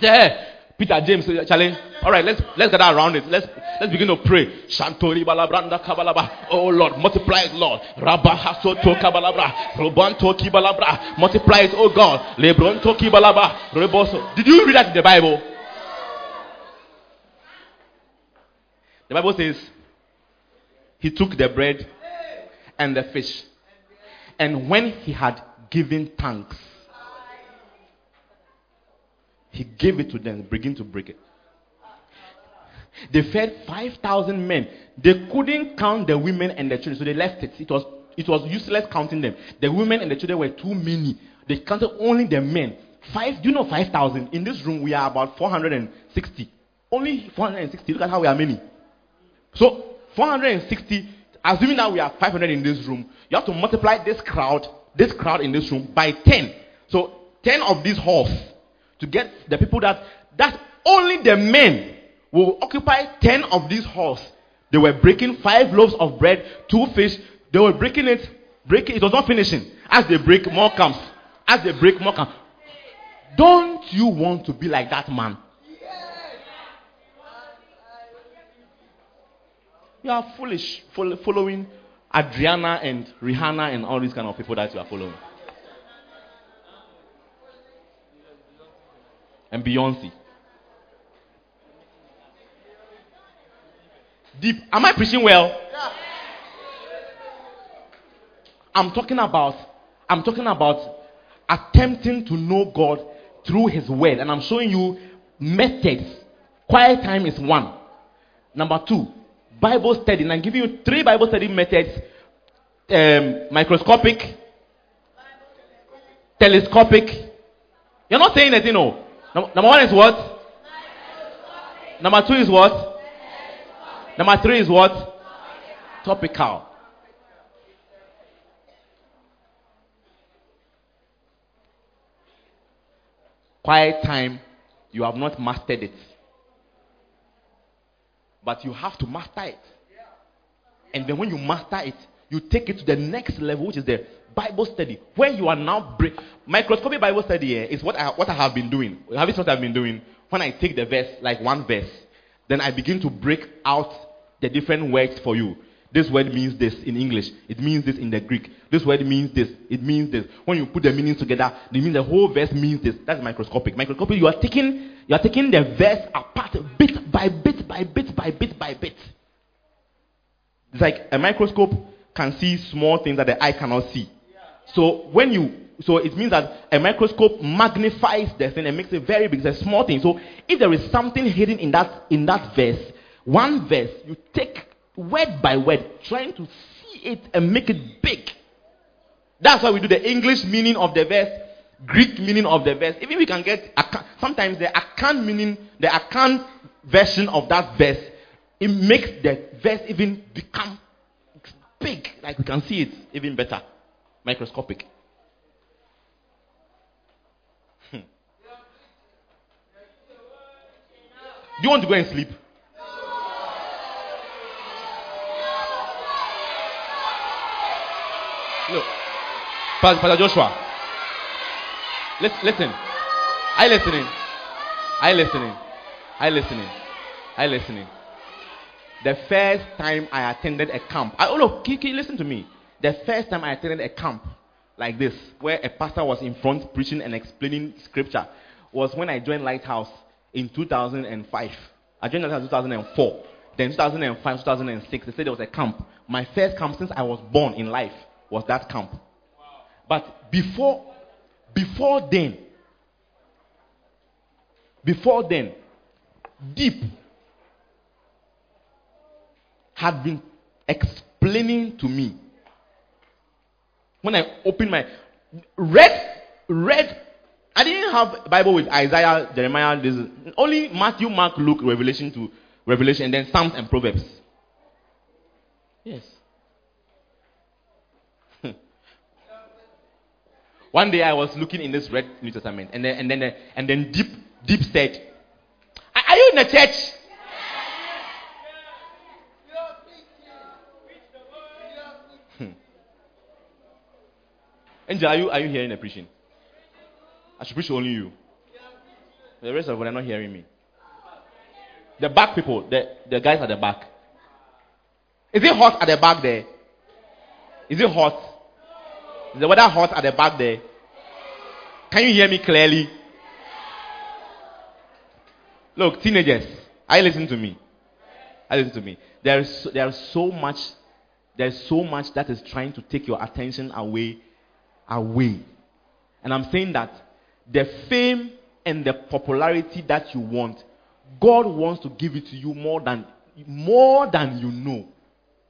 yeah, Peter, James, Charlie. All right, let's let's get around it. Let's let's begin to pray. Shantori balabranda kabalaba. Oh Lord, multiply it, Lord. Rabahaso to kabalabra. Robanto kibalabra. Multiply it, oh God. Lebron kibalaba. Reboso. Did you read that in the Bible? The Bible says he took the bread and the fish, and when he had given thanks he gave it to them, begin to break it. They fed 5,000 men. They couldn't count the women and the children, so they left it. It was, it was useless counting them. The women and the children were too many. They counted only the men. Five, do you know 5,000? In this room, we are about 460. Only 460. Look at how we are many. So, 460, assuming that we are 500 in this room, you have to multiply this crowd, this crowd in this room by 10. So, 10 of these halls to get the people that that only the men will occupy 10 of these halls. They were breaking five loaves of bread, two fish. They were breaking it, breaking it was not finishing. As they break, more comes. As they break, more comes. Don't you want to be like that man? You are foolish following Adriana and Rihanna and all these kind of people that you are following. And Beyonce. Deep. Am I preaching well? Yeah. I'm talking about I'm talking about attempting to know God through his word and I'm showing you methods. Quiet time is one. Number 2, Bible study. And I'm giving you three Bible study methods. Um, microscopic, telescopic, You're not saying anything, no. Number one is what? Number two is what? Number three is what? Topical. Quiet time, you have not mastered it. But you have to master it. And then when you master it, you take it to the next level, which is the Bible study, where you are now break. Microscopic Bible study here is what I, what I have been doing. Have you what I've been doing? When I take the verse, like one verse, then I begin to break out the different words for you. This word means this in English. It means this in the Greek. This word means this. It means this. When you put the meanings together, it means the whole verse means this. That's microscopic. Microscopic, you are taking you are taking the verse apart bit by bit by bit by bit by bit. It's like a microscope can see small things that the eye cannot see. So when you so it means that a microscope magnifies the thing and makes it very big. It's a small thing. So if there is something hidden in that in that verse, one verse, you take word by word, trying to see it and make it big. That's why we do the English meaning of the verse, Greek meaning of the verse. Even we can get sometimes the Akan meaning, the Akan version of that verse, it makes the verse even become big. Like we can see it even better, microscopic. Hmm. Do you want to go and sleep? Look, Pastor Joshua, listen. Are you listening? You listening? You listening? You listening? The first time I attended a camp, I, oh no, Kiki, listen to me. The first time I attended a camp like this, where a pastor was in front preaching and explaining scripture, was when I joined Lighthouse in 2005. I joined Lighthouse in 2004. Then 2005, 2006, they said there was a camp. My first camp since I was born in life was that camp. But before, before then, before then, deep had been explaining to me when I opened my read read I didn't have Bible with Isaiah, Jeremiah, this, only Matthew, Mark, Luke, Revelation to Revelation, and then Psalms and Proverbs. Yes. One day I was looking in this red New Testament, and then and then and then deep deep said, "Are you in the church?" Hmm. Angel, are you are you hearing the preaching? I should preach only you. The rest of them are not hearing me. The back people, the, the guys at the back. Is it hot at the back there? Is it hot? Is the weather hot at the back there? Can you hear me clearly? Look, teenagers, I listen to me. I listen to me. There is there is so much there is so much that is trying to take your attention away away. And I'm saying that the fame and the popularity that you want, God wants to give it to you more than more than you know.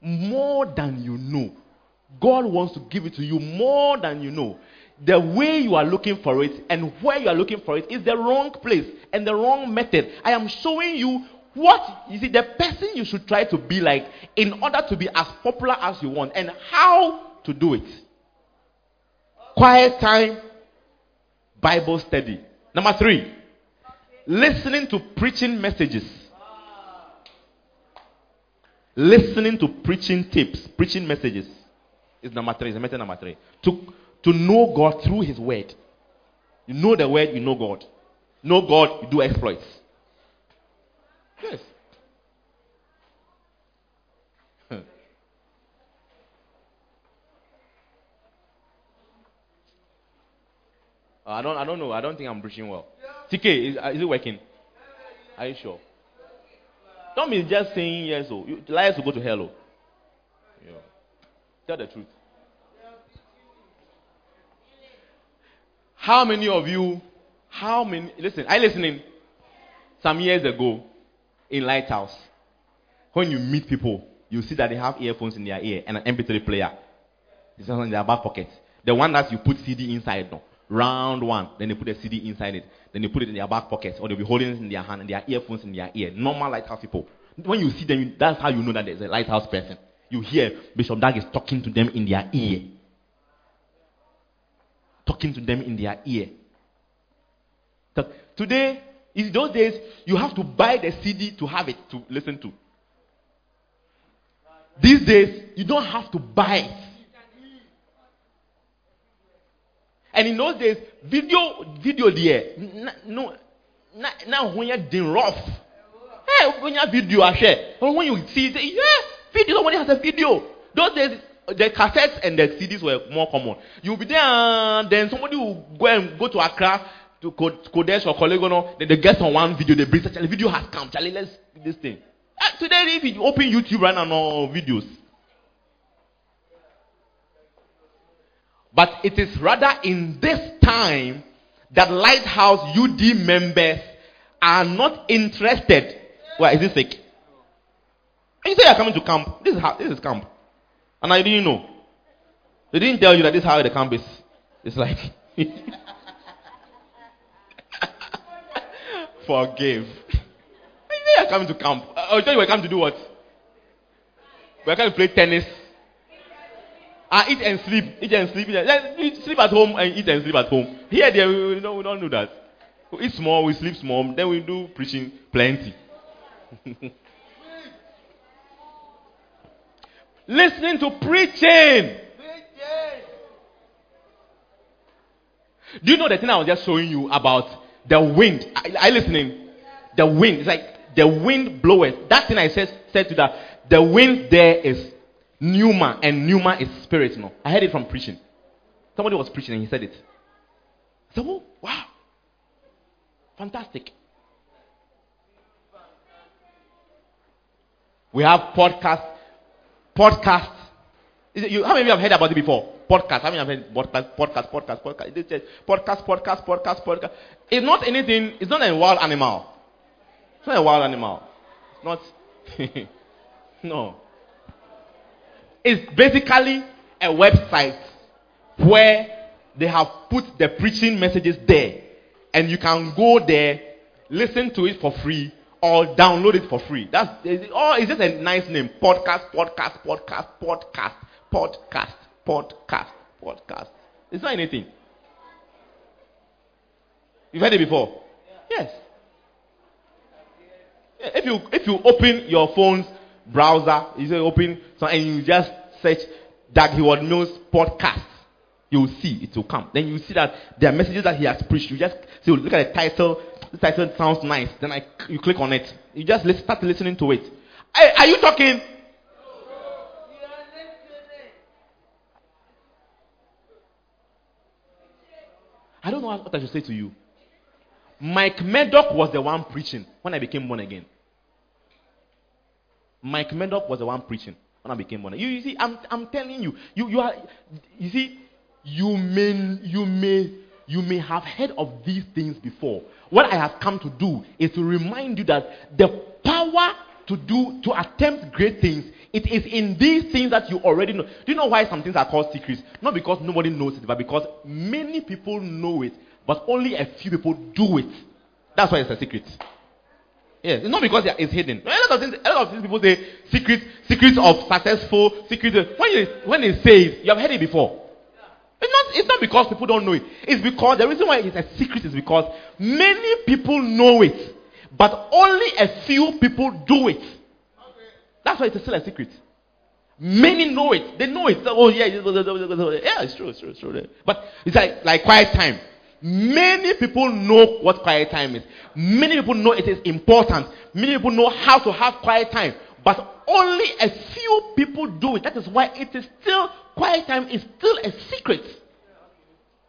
More than you know. God wants to give it to you more than you know. The way you are looking for it and where you are looking for it is the wrong place and the wrong method. I am showing you what you see the person you should try to be like in order to be as popular as you want and how to do it. Quiet time, Bible study. Number three, listening to preaching messages. Listening to preaching tips, preaching messages is number three. Is method number three. To, to know God through His Word. You know the Word, you know God. Know God, you do exploits. Yes. I don't, I don't know. I don't think I'm preaching well. TK, is, uh, is it working? Are you sure? Don't be just saying yes. Oh, you, liars will go to hell. Oh. Yeah. Tell the truth. How many of you, how many, listen, I listening some years ago in Lighthouse. When you meet people, you see that they have earphones in their ear and an MP3 player. It's in their back pocket. The one that you put CD inside, no. Round one. Then they put a CD inside it. Then they put it in their back pocket, or they'll be holding it in their hand and their earphones in their ear. Normal lighthouse people. When you see them, that's how you know that there's a lighthouse person. You hear Bishop Dag is talking to them in their ear. Talking to them in their ear. Today, in those days, you have to buy the CD to have it to listen to. These days, you don't have to buy it. And in those days, video, video there, no, now when you're doing rough, hey, when you have video, I share. When you see, it, yeah, video, somebody has a video. Those days, the cassettes and the CDs were more common. You'll be there, then somebody will go and go to Accra to Qodesh or Korle-Gonno, then they get on one video, they bring such a video has come. Charlie, let's this thing. Uh, today, if you open YouTube right now, no videos. But it is rather in this time that Lighthouse UD members are not interested. Why is this fake? And you say you're coming to camp. This is how this is camp. And I didn't know. They didn't tell you that this is how the camp is. It's like forgive. I say You are coming to camp. I'll tell you we're coming to do what? We're coming to play tennis. Ah, eat and sleep. Eat and sleep. Sleep at home and eat and sleep at home. Here, there, we, don't, we don't do that. We eat small, we sleep small, then we do preaching plenty. Listening to preaching. Do you know the thing I was just showing you about the wind? Are you listening? The wind. It's like the wind bloweth. That thing I said, said to that. The wind there is pneuma, and pneuma is spirit. No, I heard it from preaching. Somebody was preaching and he said it. I said, oh, wow. Fantastic. We have podcast. Podcast. You, how many of you have heard about it before? Podcast. How many have heard podcast, podcast, podcast, podcast? Says podcast, podcast, podcast, podcast. It's not anything, it's not a wild animal. It's not a wild animal. It's not. no. It's basically a website where they have put the preaching messages there. And you can go there, listen to it for free, or download it for free. That's oh, it's just a nice name. Podcast, podcast, podcast, podcast, podcast, podcast, podcast. It's not anything. You've heard it before? Yes. If you if you open your phone's browser, you say open so and you just search Dag Heward-Mills podcast, you will see it will come. Then you see that there are messages that he has preached. You just see, oh, look at the title. The title sounds nice. Then I, you click on it. You just listen, start listening to it. Are, are you talking? I don't know what I should say to you. Mike Murdock was the one preaching when I became born again. Mike Murdock was the one preaching when I became born. You, you see, I'm, I'm telling you, you, you are, you see, you may, you may, you may have heard of these things before. What I have come to do is to remind you that the power to do, to attempt great things, it is in these things that you already know. Do you know why some things are called secrets? Not because nobody knows it, but because many people know it, but only a few people do it. That's why it's a secret. Yes, it's not because it's hidden. A lot of things, a lot of things people say secrets, secrets of successful, secrets. When you when they say it, you have heard it before. It's not, it's not because people don't know it. It's because the reason why it's a secret is because many people know it, but only a few people do it. That's why it's still a secret. Many know it. They know it. Oh yeah, yeah, it's true, it's true, it's true. But it's like like quiet time. Many people know what quiet time is. Many people know it is important. Many people know how to have quiet time. But only a few people do it. That is why it is still, quiet time is still a secret.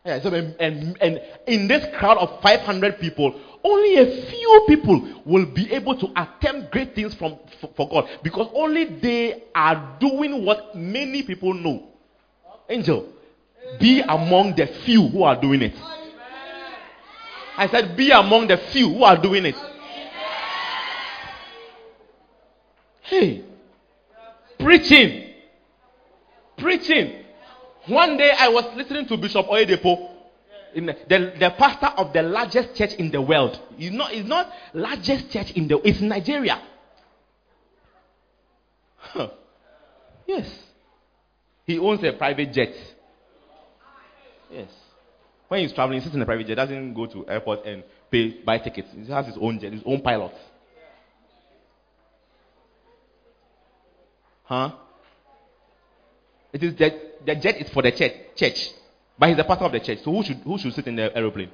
Yeah, so and, and, and in this crowd of 500 people, only a few people will be able to attempt great things from, for, for God because only they are doing what many people know. Angel, be among the few who are doing it. I said, be among the few who are doing it. Hey, preaching. Preaching. One day I was listening to Bishop Oyedepo. the, the, the pastor of the largest church in the world. He's not, he's not largest church in the it's Nigeria. Huh. Yes. He owns a private jet. Yes. When he's traveling, he sits in a private jet, doesn't go to airport and pay buy tickets. He has his own jet, his own pilot. Huh? It is the, the jet is for the church, church. But he's a pastor of the church. So who should who should sit in the aeroplane?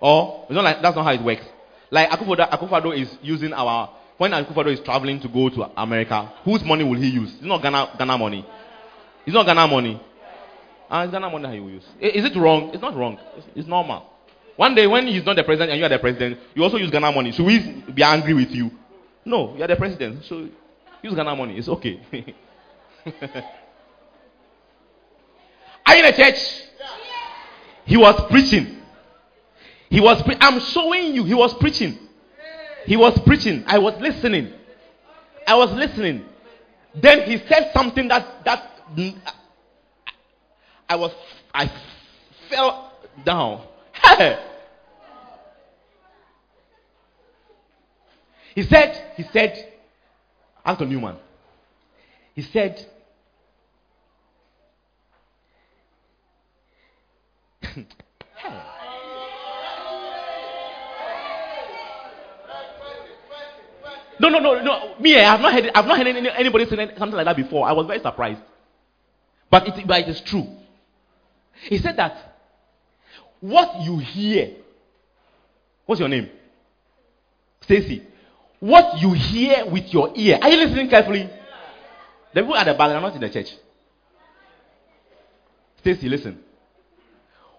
Or it's not like that's not how it works. Like Akufo-Addo, Akufo-Addo is using our when Akufo-Addo is traveling to go to America, whose money will he use? It's not Ghana Ghana money. It's not Ghana money. Ah, it's Ghana money that he will use. Is it wrong? It's not wrong. It's, it's normal. One day when he's not the president and you are the president, you also use Ghana money. Should we be angry with you? No, you are the president. So use Ghana money. It's okay. Are you in a church? He was preaching. He was. Pre- I'm showing you. He was preaching. He was preaching. I was listening. I was listening. Then he said something that that I was. I fell down. he said. He said. Anton Newman. He said no, no, no, no. Me, I have not heard. I've not heard any, anybody say something like that before. I was very surprised, but it, but it is true. He said that what you hear. What's your name? Stacy. What you hear with your ear. Are you listening carefully? The people at the back are not in the church. Stacy, listen.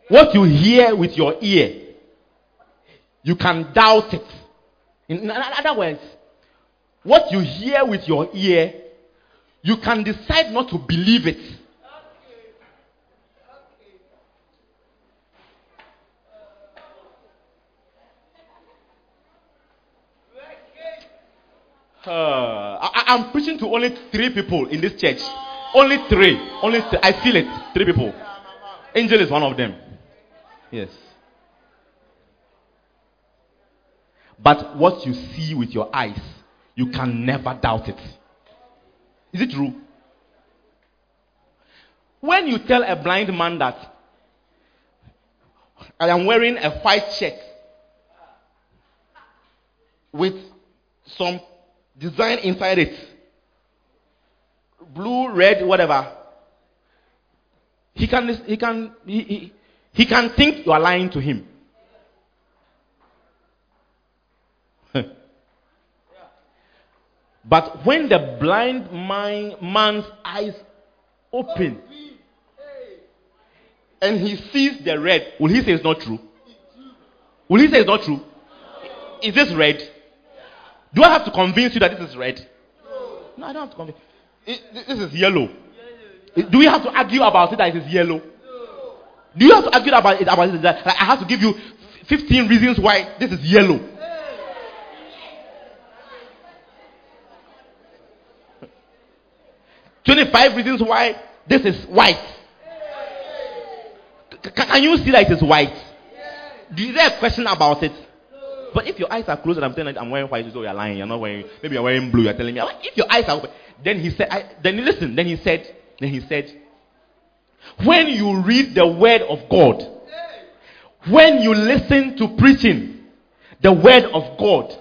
What you hear with your ear, you can doubt it. In other words, what you hear with your ear, you can decide not to believe it. Uh, I, am preaching to only three people in this church. Only three. Only th- I feel it. Three people. Angel is one of them. Yes. But what you see with your eyes, you can never doubt it. Is it true? When you tell a blind man that I am wearing a white shirt with some design inside it blue, red, whatever he can, he can, he, he, he can think you are lying to him. but when the blind man, man's eyes open and he sees the red, will he say it's not true? Will he say it's not true? Is this red? Do I have to convince you that this is red? No, I don't have to convince. This is yellow. Do we have to argue about it that it is yellow? No. Do you have to argue about it about it that like, I have to give you 15 reasons why this is yellow? Twenty-five reasons why this is white. C- can you see that it is white? Is there a question about it? But if your eyes are closed and I'm telling you I'm wearing white, you're lying. You're not wearing. Maybe you're wearing blue. You're telling me. If your eyes are open, then he said. I, then listen. Then he said. Then he said, when you read the word of God, when you listen to preaching the word of God,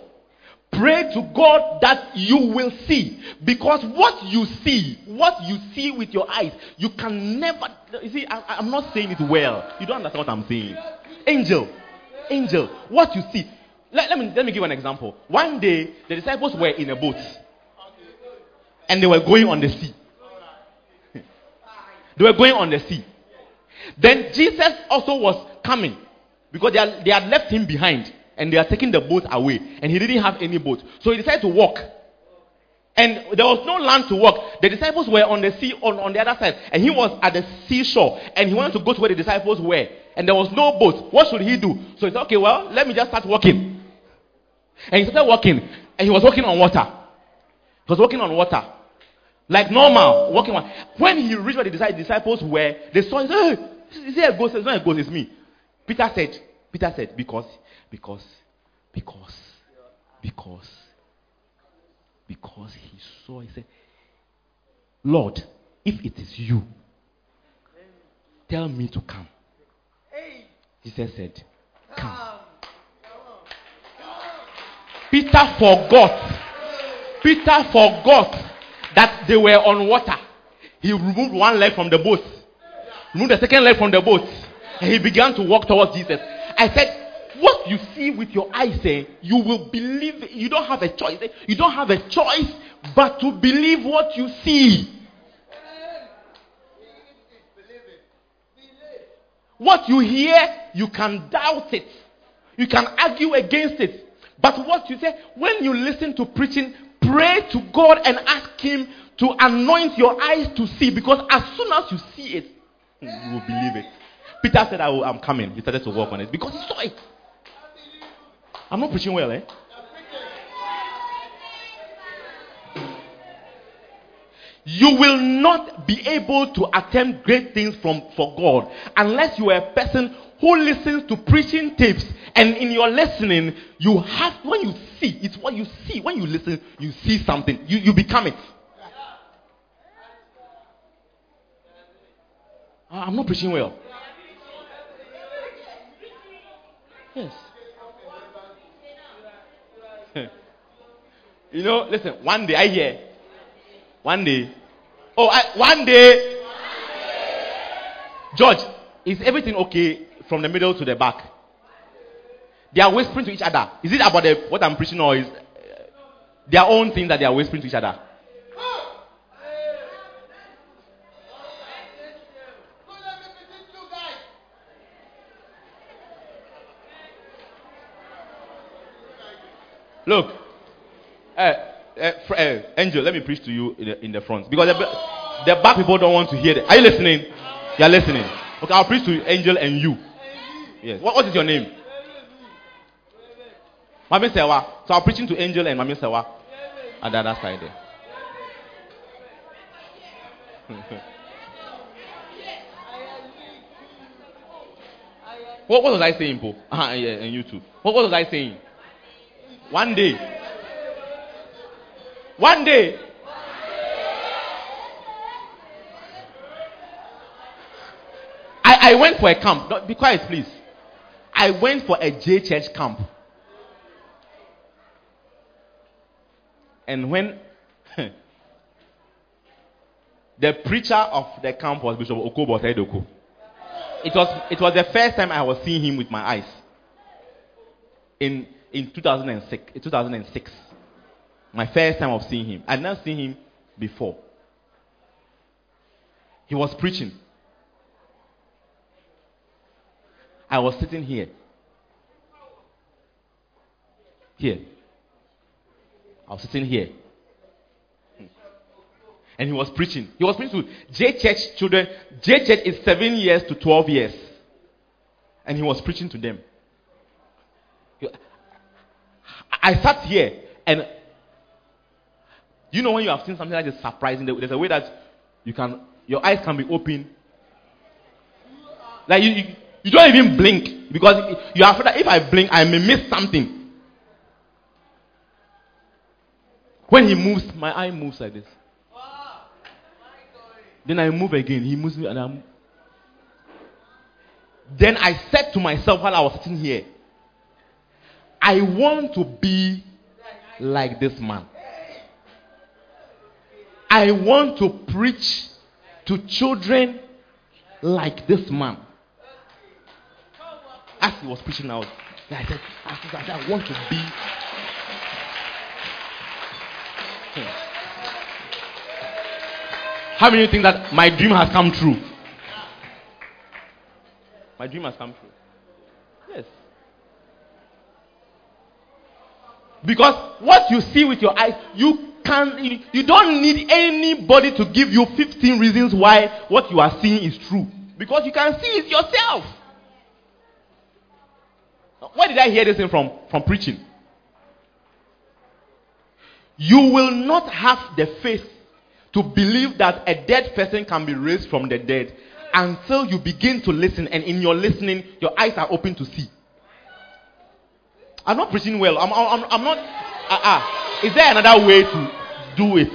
pray to God that you will see. Because what you see, what you see with your eyes, you can never. You see, I, am not saying it well. You don't understand what I'm saying. Angel, angel, what you see. Let, let, me, let me give an example. One day, the disciples were in a boat and they were going on the sea. They were going on the sea. Then Jesus also was coming because they, had, they had left him behind and they are taking the boat away and he didn't have any boat. So he decided to walk. And there was no land to walk. The disciples were on the sea on, on the other side and he was at the seashore and he wanted to go to where the disciples were and there was no boat. What should he do? So he said, okay, well, let me just start walking. And he started walking and he was walking on water. He was walking on water. Like normal, walking one. When he reached where the disciples were, they saw him. Hey, is there a ghost? It's not a ghost, it's me. Peter said, Peter said, because, because, because, because, because he saw, he said, Lord, if it is you, tell me to come. Jesus said, Come. Peter forgot. Peter forgot that they were on water. He removed one leg from the boat, removed the second leg from the boat, and he began to walk towards Jesus. I said, What you see with your eyes, eh, you will believe. You don't have a choice. Eh? You don't have a choice but to believe what you see. What you hear, you can doubt it. You can argue against it. But what you say, when you listen to preaching, pray to God and ask Him to anoint your eyes to see. Because as soon as you see it, you will believe it. Peter said, I am coming. He started to work on it because he saw it. I'm not preaching well, eh? You will not be able to attempt great things from for God unless you are a person who listens to preaching tapes and in your listening you have when you see it's what you see. When you listen you see something. You, you become it. Ah, i'm not preaching well. Yes. You know listen one day i hear. One day. Oh, I, one day. George, is everything okay from the middle to the back? They are whispering to each other. Is it about the, what I'm preaching or is uh, their own thing that they are whispering to each other? Look, uh, uh, uh, Angel, let me preach to you in the, in the front because the, the back people don't want to hear it. Are you listening? You are listening. Okay, I'll preach to Angel and you. Yes. What, what is your name? Mami Sewa. So I'm preaching to Angel and Mami Sewa at the other side there. what, what was I saying, Po? Uh-huh, yeah, and you too. What, what was I saying? One day. One day. I, I went for a camp. No, be quiet, please. I went for a J church camp. And when the preacher of the camp was Bishop Okobo Edoko, it was, it was the first time I was seeing him with my eyes. In, in 2006, 2006. My first time of seeing him. I'd not seen him before. He was preaching. I was sitting here. Here. I was sitting here. And he was preaching. He was preaching to J Church children. J Church is 7 years to 12 years. And he was preaching to them. I sat here and you know when you have seen something that is surprising, there's a way that you can, your eyes can be open. Like you, you, you don't even blink because you are afraid that if I blink, I may miss something. When he moves, my eye moves like this. Then I move again. He moves me and I'm. Then I said to myself while I was sitting here, I want to be like this man. I want to preach to children like this man. As he was preaching out, I said, I, want to be. Hmm. How many think that my dream has come true? My dream has come true. Yes. Because what you see with your eyes, you can you don't need anybody to give you 15 reasons why what you are seeing is true because you can see it yourself where did i hear this thing from from preaching you will not have the faith to believe that a dead person can be raised from the dead until you begin to listen, and in your listening, your eyes are open to see. I'm not preaching well. I'm, I'm, I'm not. Uh, uh, is there another way to do it?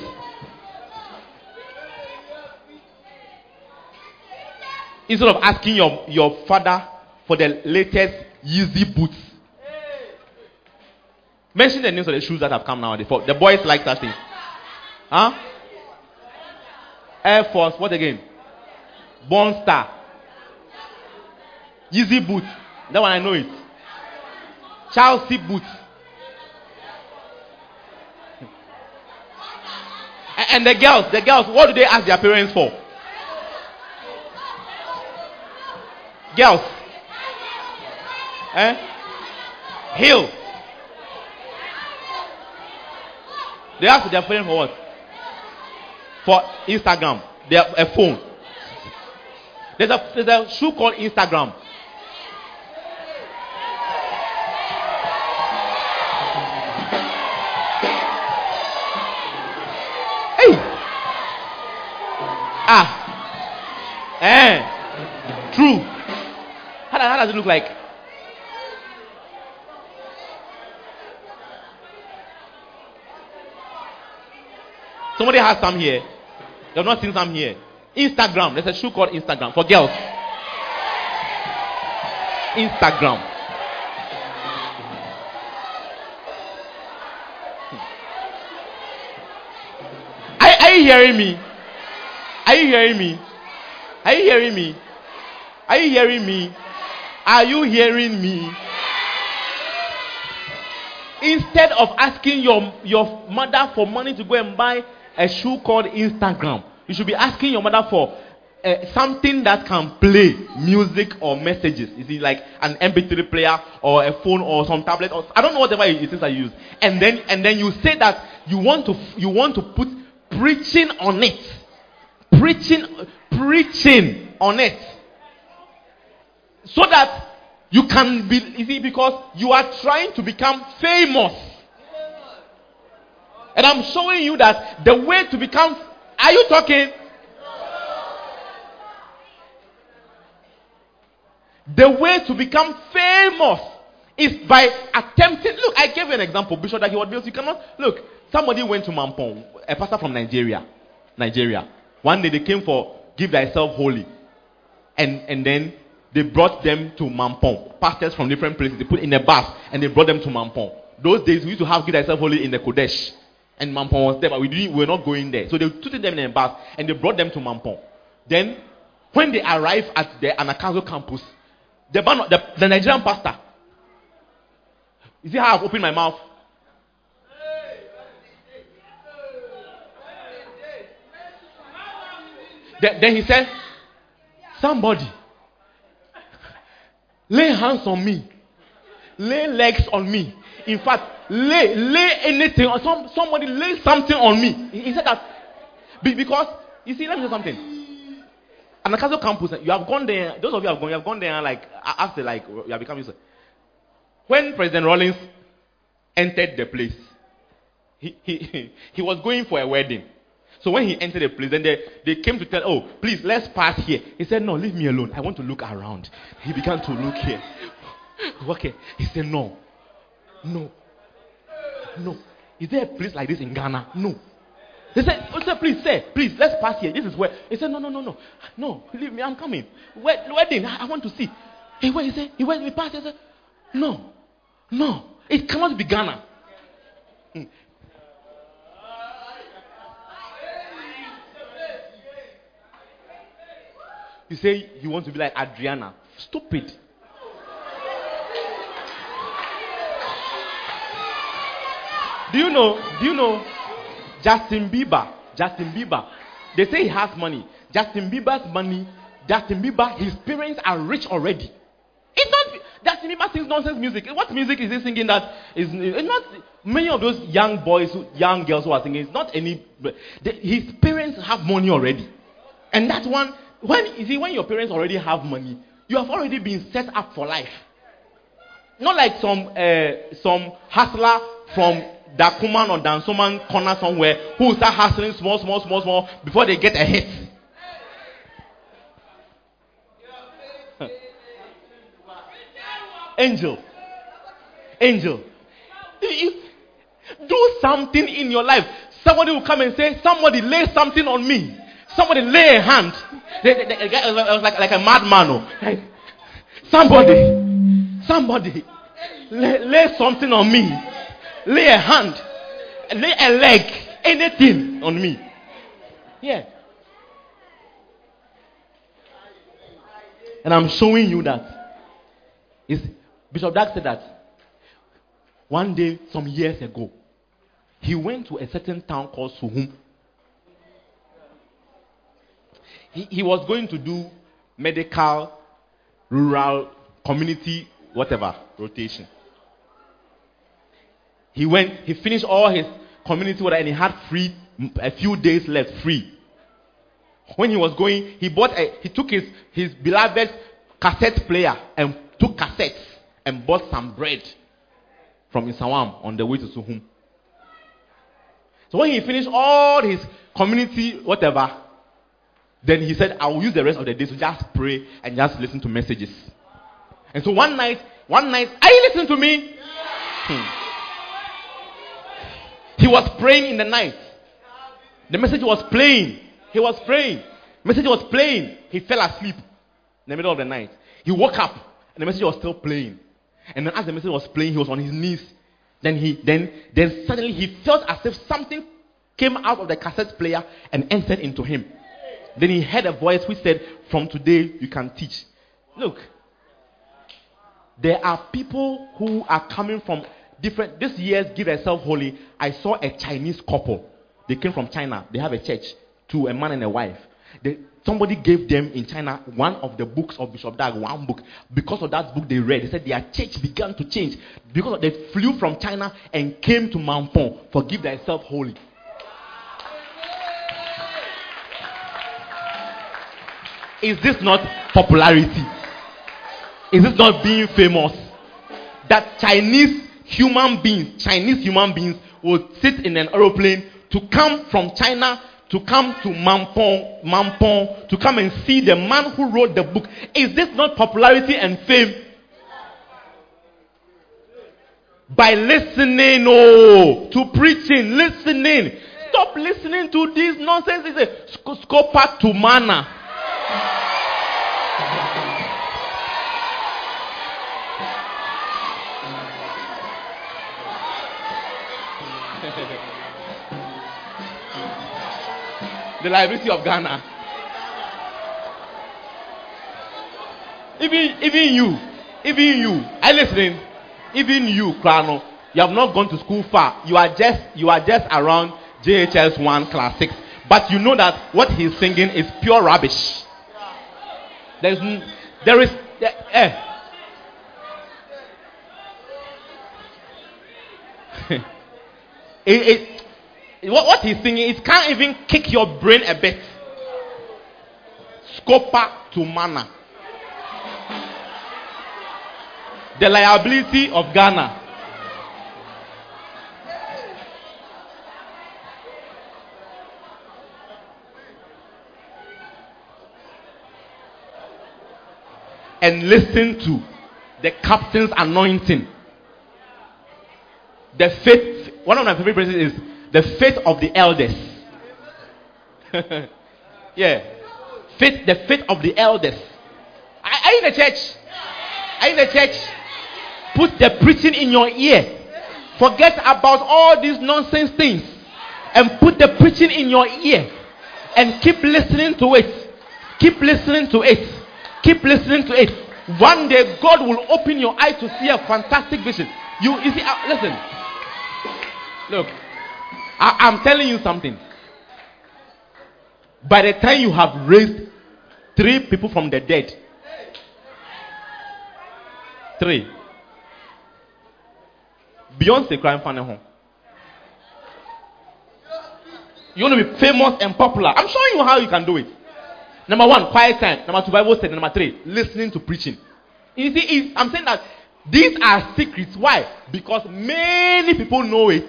Instead of asking your, your father for the latest Yeezy boots. Mention the names of the shoes that have come now. The boys like that thing. Huh? Air Force. What again? Bond Star. Yeezy boot. That one I know it. Chelsea boots. And the girls, the girls, what do they ask their parents for? Girls. Eh? Hill. They ask their parents for what? For Instagram. Have a phone. There's a, there's a shoe called Instagram. Hey. Ah. Eh. True. How, how does it look like? Somebody has some here. They've not seen some here. Instagram. There's a shoe called Instagram for girls. Instagram. Hmm. Are, are you hearing me? Are you hearing me? Are you hearing me? Are you hearing me? Are you hearing me? Instead of asking your, your mother for money to go and buy a shoe called Instagram, you should be asking your mother for uh, something that can play music or messages. Is it like an MP3 player or a phone or some tablet or I don't know whatever it is you use. And then and then you say that you want to you want to put preaching on it preaching, preaching on it. So that you can be, you see, because you are trying to become famous. And I'm showing you that the way to become, are you talking? The way to become famous is by attempting. Look, I gave you an example, Bishop that he was You cannot look. Somebody went to Mampong, a pastor from Nigeria, Nigeria, one day they came for give thyself holy. And, and then they brought them to Mampong. Pastors from different places. They put in a bus and they brought them to Mampong. Those days we used to have give thyself holy in the Qodesh. And Mampong was there, but we, didn't, we were not going there. So they took them in a bus and they brought them to Mampong. Then, when they arrived at the Anagkazo campus, the, the, the Nigerian pastor, you see how I've opened my mouth? Then he said, Somebody lay hands on me, lay legs on me. In fact, lay lay anything on some, somebody lay something on me. He, he said that because you see, let me say something. Anagkazo campus, you have gone there. Those of you have gone, you have gone there like after like you have become used. When President Rawlings entered the place, he, he, he was going for a wedding. So when he entered the place, then they, they came to tell, oh, please, let's pass here. He said, no, leave me alone. I want to look around. He began to look here. okay. He said, no. No. No. Is there a place like this in Ghana? No. He said, oh, sir, please, sir, please, let's pass here. This is where. He said, no, no, no, no. No, leave me. I'm coming. Wedding. I, I want to see. He went, he said, he went, we passed. He said, no. No. It cannot be Ghana. Hmm. You say you want to be like Adriana. Stupid. Do you know? Do you know Justin Bieber? Justin Bieber. They say he has money. Justin Bieber's money. Justin Bieber, his parents are rich already. It's not Justin Bieber sings nonsense music. What music is he singing that is it's not many of those young boys, young girls who are singing, it's not any the, his parents have money already. And that one when you see when your parents already have money, you have already been set up for life. Not like some uh, some hustler from Darkuman or Dansoman corner somewhere who start hustling small, small, small, small before they get a hit. Angel. Angel. Do something in your life. Somebody will come and say, Somebody lay something on me. Somebody lay a hand. It was like, like a madman. Oh. somebody, somebody lay, lay something on me. Lay a hand. Lay a leg. Anything on me. Yeah. And I'm showing you that. Bishop Dag said that one day, some years ago, he went to a certain town called Suhum. He, he was going to do medical, rural, community, whatever, rotation. He went, he finished all his community work and he had free, a few days left free. When he was going, he bought a, he took his, his beloved cassette player and took cassettes and bought some bread from Nsawam on the way to Suhum. So when he finished all his community, whatever, then he said, I will use the rest of the day to just pray and just listen to messages. And so one night, one night, are you listening to me? Hmm. He was praying in the night. The message was playing. He was praying. The message was playing. He fell asleep in the middle of the night. He woke up and the message was still playing. And then as the message was playing, he was on his knees. Then he then then suddenly he felt as if something came out of the cassette player and entered into him. Then he heard a voice which said, From today you can teach. Look, there are people who are coming from different this year's Give Yourself Holy. I saw a Chinese couple. They came from China. They have a church to a man and a wife. They, somebody gave them in China one of the books of Bishop Dag, one book. Because of that book they read, they said their church began to change. Because they flew from China and came to Mampong for Give Thyself Holy. Is this not popularity? Is this not being famous? That Chinese human beings, Chinese human beings, will sit in an aeroplane to come from China to come to Mampong, Mampong, to come and see the man who wrote the book. Is this not popularity and fame? By listening oh, to preaching, listening. Stop listening to this nonsense. It's a scopa to mana. The liability of Ghana. Even even you, even you, I listening. Even you, Krano, you have not gone to school far. You are just you are just around JHS one class six, but you know that what he's singing is pure rubbish. There's there is there, eh. it, it, what, what he's singing, it can't even kick your brain a bit. Scopa to mana. The liability of Ghana. And listen to the captain's anointing. The faith. One of my favorite verses is the faith of the elders. yeah. Faith, the faith of the elders. Are, you in the church? Are you in the church? Put the preaching in your ear. Forget about all these nonsense things. And put the preaching in your ear. And keep listening to it. Keep listening to it. Keep listening to it. One day God will open your eyes to see a fantastic vision. You, you see, uh, listen. Look, I, am telling you something. By the time you have raised three people from the dead, three. Beyonce crying fan home. You want to be famous and popular. I'm showing you how you can do it. Number one, quiet time. Number two, Bible study. Number three, listening to preaching. You see, I'm saying that these are secrets. Why? Because many people know it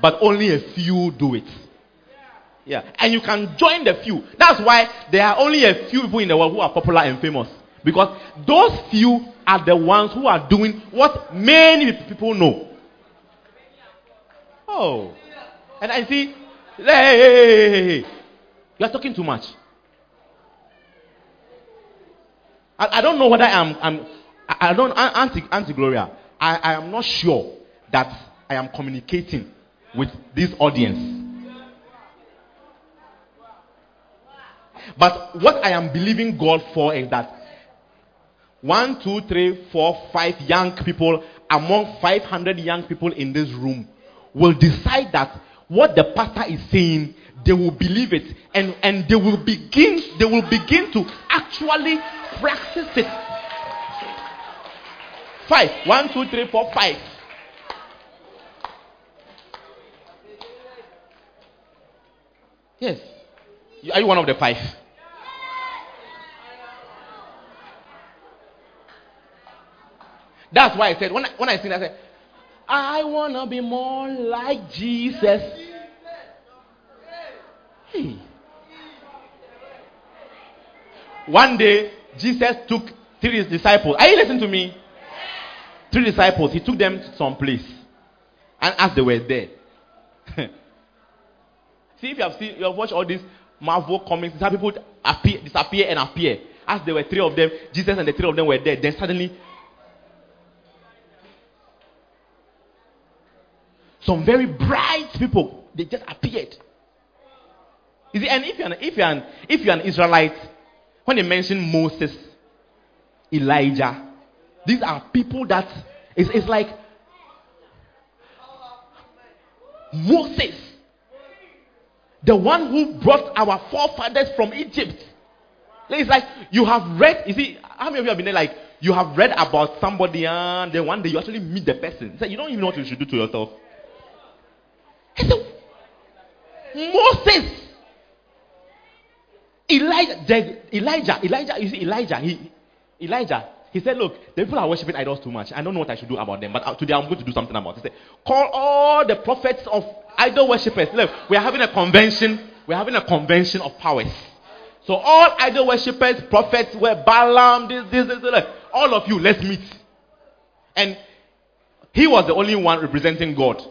but only a few do it. Yeah. And you can join the few. That's why there are only a few people in the world who are popular and famous. Because those few are the ones who are doing what many people know. Oh. And I see, hey, hey, hey, hey, you are talking too much. I, I don't know whether I'm, I'm I, don't, Auntie, Auntie Gloria, I, I am not sure that I am communicating with this audience. But what I am believing God for is that one, two, three, four, five young people among 500 young people in this room will decide that what the pastor is saying, they will believe it and, and they will begin they will begin to actually practice it. Five. One, two, three, four, five. Yes. Are you one of the five? That's why I said, when I, when I sing, I said, I want to be more like Jesus. Hey. One day, Jesus took three disciples. Are you listening to me? Three disciples. He took them to some place. And as they were there. See if you have seen, you have watched all these Marvel comics, how people appear, disappear and appear. As there were three of them, Jesus and the three of them were there. Then suddenly Some very bright people, they just appeared. See, and if you're an, if you're an, if you're an Israelite, when they mention Moses, Elijah, these are people that it's, it's like Moses, the one who brought our forefathers from Egypt. It's like you have read, you see, how many of you have been there? Like you have read about somebody and then one day you actually meet the person. So you don't even know what you should do to yourself. Moses, Elijah, Elijah, Elijah, you see, Elijah, he, Elijah, he said, Look, the people are worshiping idols too much. I don't know what I should do about them, but uh, today I'm going to do something about it. He said, Call all the prophets of idol worshippers. Look, we are having a convention. We're having a convention of powers. So all idol worshippers, prophets, were Balaam, this, this, this, this, all of you, let's meet. And he was the only one representing God.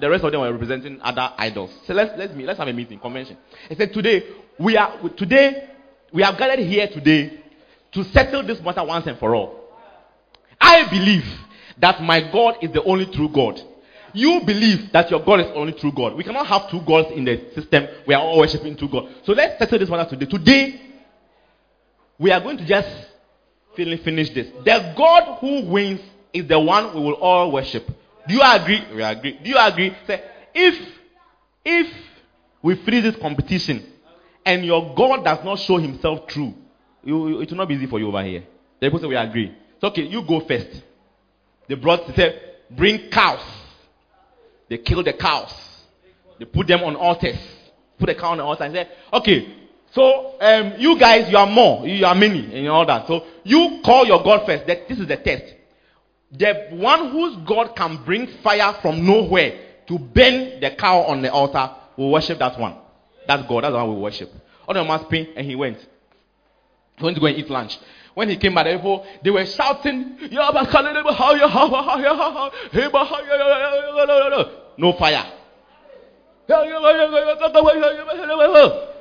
The rest of them were representing other idols. So let's let's meet, let's have a meeting, convention. He said, Today we are today we have gathered here today to settle this matter once and for all. I believe that my God is the only true God. You believe that your God is only true God. We cannot have two gods in the system. We are all worshiping two gods. So let's settle this matter today. Today, we are going to just finish this. The God who wins is the one we will all worship. Do you agree? We agree. Do you agree? Say, if if we finish this competition and your God does not show himself true, you, it will not be easy for you over here. The people say we agree. So okay, you go first. They brought they said, bring cows. They killed the cows. They put them on altars. Put the cow on the altar and say, okay, so um, you guys, you are more, you are many, and all that. So you call your God first. That this is the test. The one whose God can bring fire from nowhere to burn the cow on the altar will worship that one. That's God. That's the one we worship. On the mass pain, and he went. He went to go and eat lunch. When he came back, people they were shouting, No fire.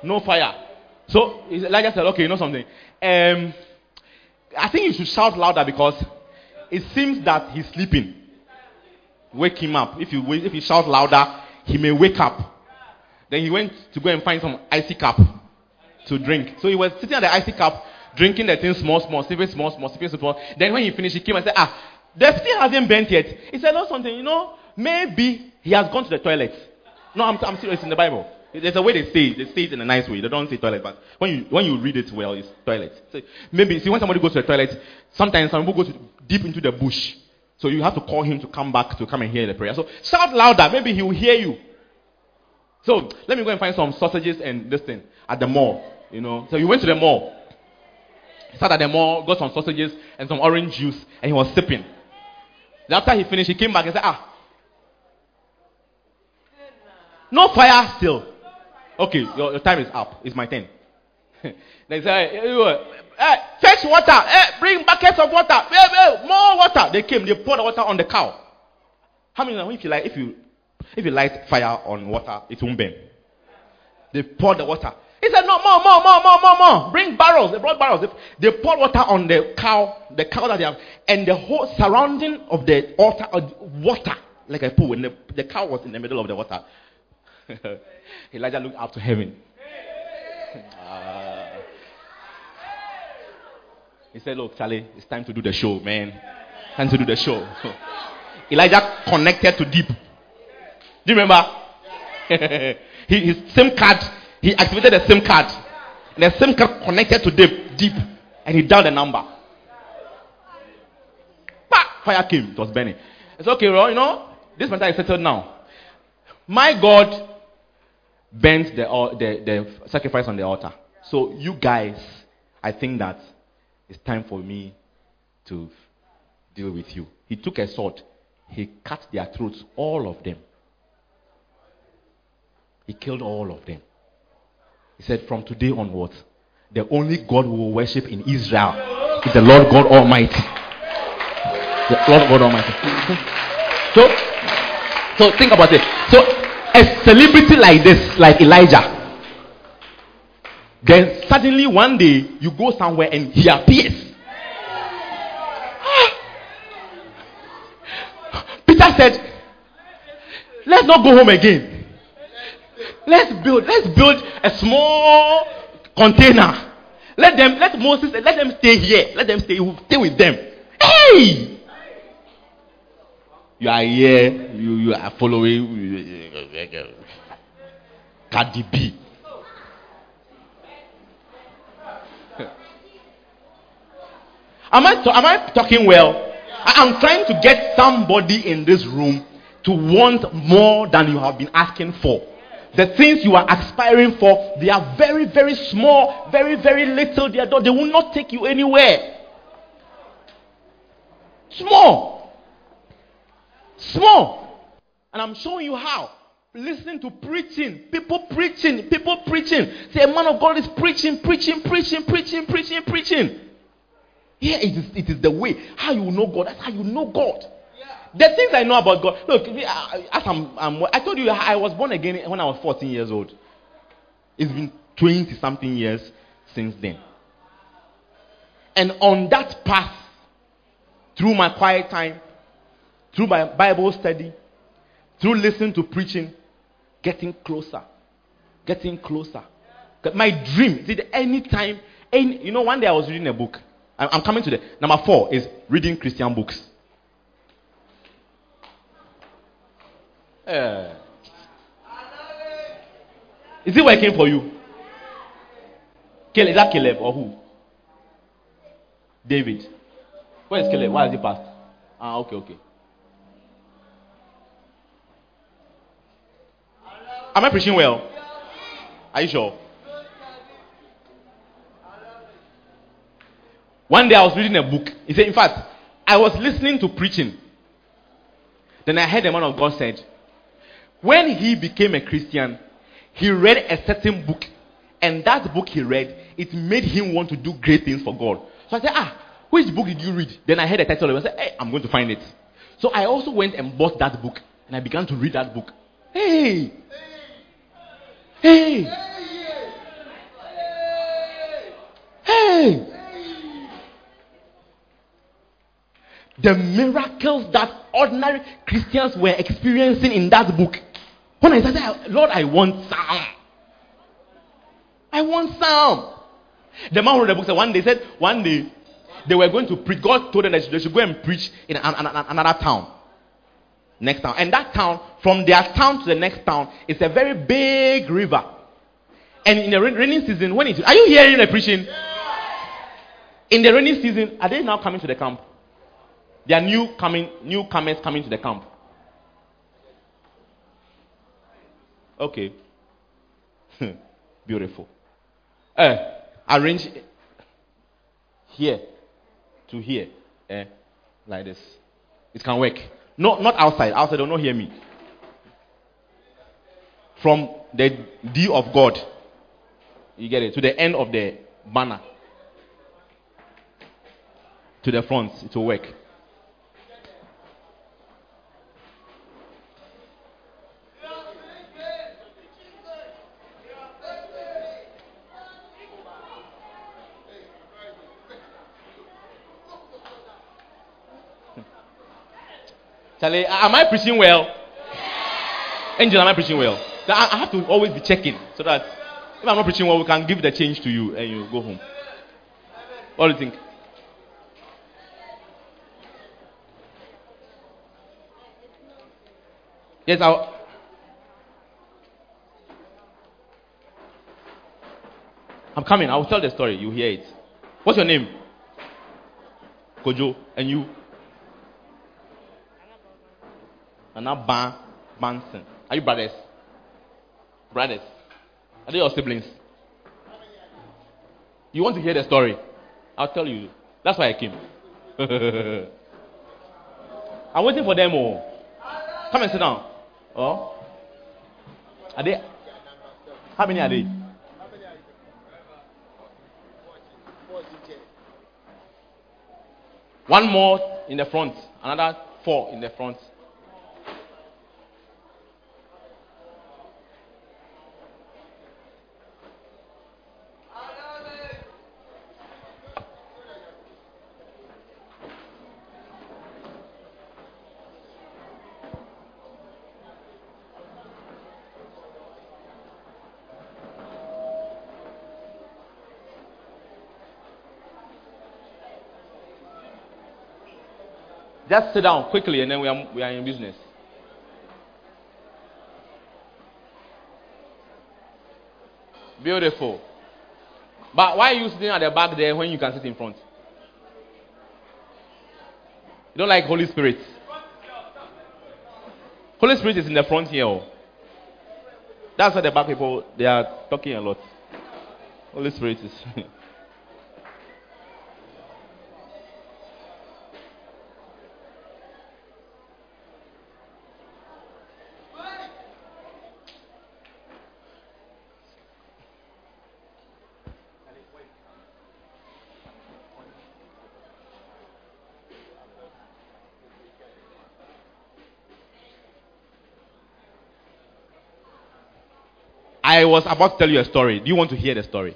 No fire. So Elijah said, Okay, you know something? Um, I think you should shout louder because it seems that he's sleeping. Wake him up. If you, if you shout louder, he may wake up. Then he went to go and find some icy cup to drink. So he was sitting at the icy cup, drinking the thing small, small, sipping small, small, sipping small. Then when he finished, he came and said, Ah, the thing hasn't bent yet. He said, No, something, you know, maybe he has gone to the toilet. No, I'm, I'm serious in the Bible. There's a way they say it. They say it in a nice way. They don't say toilet, but when you when you read it well, it's toilet. So maybe see when somebody goes to the toilet, sometimes some people go to, deep into the bush. So you have to call him to come back to come and hear the prayer. So shout louder. Maybe he will hear you. So let me go and find some sausages and this thing at the mall. You know. So he went to the mall. He sat at the mall, got some sausages and some orange juice, and he was sipping. After he finished, he came back and said, Ah, No fire still. Okay, your, your time is up. It's my turn. they say, hey, fetch water. Hey, bring buckets of water. Hey, hey, more water. They came. They poured the water on the cow. How many if you like if you if you light fire on water, it won't burn. They poured the water. He said, No, more, more, more, more, more, more. Bring barrels. They brought barrels. They poured water on the cow, the cow that they have, and the whole surrounding of the altar of water, like a pool. And the, the cow was in the middle of the water. Elijah looked up to heaven. Uh, he said, Look, Charlie, it's time to do the show, man. Time to do the show. Elijah connected to deep. Do you remember? he, his card, he activated the SIM card. And the SIM card connected to deep, deep. And he dialed the number. Fire came. It was burning. It's okay, well, you know, this matter is settled now. My God burnt the, the, the sacrifice on the altar. So, you guys, I think that it's time for me to deal with you. He took a sword, he cut their throats, all of them. He killed all of them. He said, From today onwards, the only God we will worship in Israel is the Lord God Almighty. The Lord God Almighty. so, so think about it. So, a celebrity like this, like Elijah, then suddenly one day you go somewhere and he appears. Ah! Peter said, Let's not go home again. Let's build, let's build a small container. Let them, let Moses, let them stay here. Let them stay, stay with them. Hey! You are here, you, you are following Cardi B. Am I, am I talking well? I'm trying to get somebody in this room to want more than you have been asking for. The things you are aspiring for, they are very, very small, very, very little. They, are, not. they will not take you anywhere. Small. Small. And I'm showing you how. Listen to preaching. People preaching. People preaching. Say, a man of God is preaching, preaching, preaching, preaching, preaching, preaching. Here it is, it is the way. How you know God. That's how you know God. The things I know about God. Look, uh, as I'm, I'm, i told you I was born again when I was 14 years old. It's been 20 something years since then. And on that path, through my quiet time, through my Bible study, through listening to preaching, getting closer, getting closer. My dream, see, any time, any, you know, one day I was reading a book. I'm coming to the number four is reading Christian books. Uh, is it working for you? Caleb, is that Caleb or who? David. Where is Caleb? Why has he passed? Ah, okay, okay. Am I preaching well? Are you sure? One day I was reading a book. He said, in fact, I was listening to preaching. Then I heard the man of God said, when he became a Christian, he read a certain book. And that book he read, it made him want to do great things for God. So I said, ah, which book did you read? Then I heard the title and I said, hey, I'm going to find it. So I also went and bought that book. And I began to read that book. Hey! Hey! Hey! the miracles that ordinary Christians were experiencing in that book. When I said, Lord, I want some. I want some. The man who wrote the book said one day said one day they were going to preach. God told them that they should go and preach in an, an, an, another town. Next town. And that town, from their town to the next town, is a very big river. And in the rainy season, when it are you hearing the preaching? In the rainy season, are they now coming to the camp? There are new coming, newcomers coming to the camp. Okay. Beautiful. Uh, arrange here to here. Eh, like this. It can work. No, not outside. Outside, don't hear me. from the D of God. You get it? To the end of the banner. To the front. It will work. Charlie, am I preaching well? Angel, am I preaching well? I have to always be checking so that if I'm not preaching well, we can give the change to you and you go home. What do you think? Yes, I'll. I'm coming. I'll tell the story. You hear it. What's your name? Kojo. And you? Anna Ban Banson. Are you brothers? Brothers. Are they your siblings? You want to hear the story? I'll tell you. That's why I came. I'm waiting for them all. Oh. Come and sit down. Oh? Are they? How many are they? One more in the front, another four in the front. Just sit down quickly and then we are, we are in business. Beautiful. But why are you sitting at the back there when you can sit in front? You don't like Holy Spirit? Holy Spirit is in the front here. That's why the back people they are talking a lot. Holy Spirit is. I was about to tell you a story. Do you want to hear the story?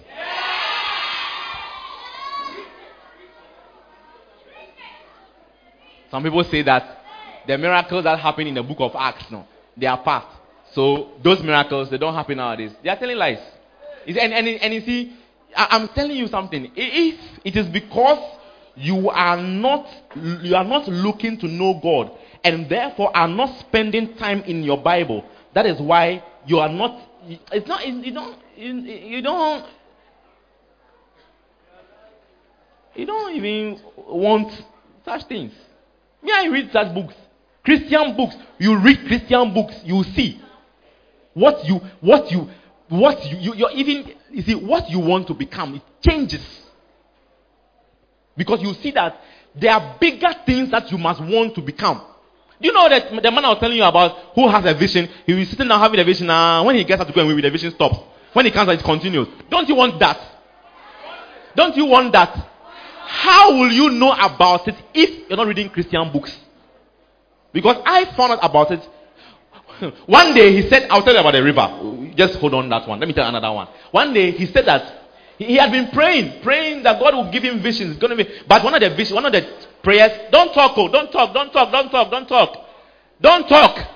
Some people say that the miracles that happen in the book of Acts, no, they are past. So those miracles they don't happen nowadays. They are telling lies. And, and, and you see, I'm telling you something. If it is because you are not you are not looking to know God and therefore are not spending time in your Bible, that is why you are not it's not you don't you, don't you don't even want such things. Me, I read such books, Christian books. You read Christian books, you see what you what you what you, you you're even you see what you want to become. It changes because you see that there are bigger things that you must want to become. Do you know that the man I was telling you about who has a vision? He is sitting down having a vision. Uh, when he gets up to go and the vision stops. When he comes, out, it continues. Don't you want that? Don't you want that? How will you know about it if you're not reading Christian books? Because I found out about it. one day he said, I'll tell you about the river. Just hold on that one. Let me tell you another one. One day he said that he had been praying, praying that God will give him visions. Going to be, but one of the visions, one of the prayers, don't talk, oh, don't talk, don't talk, don't talk, don't talk, don't talk,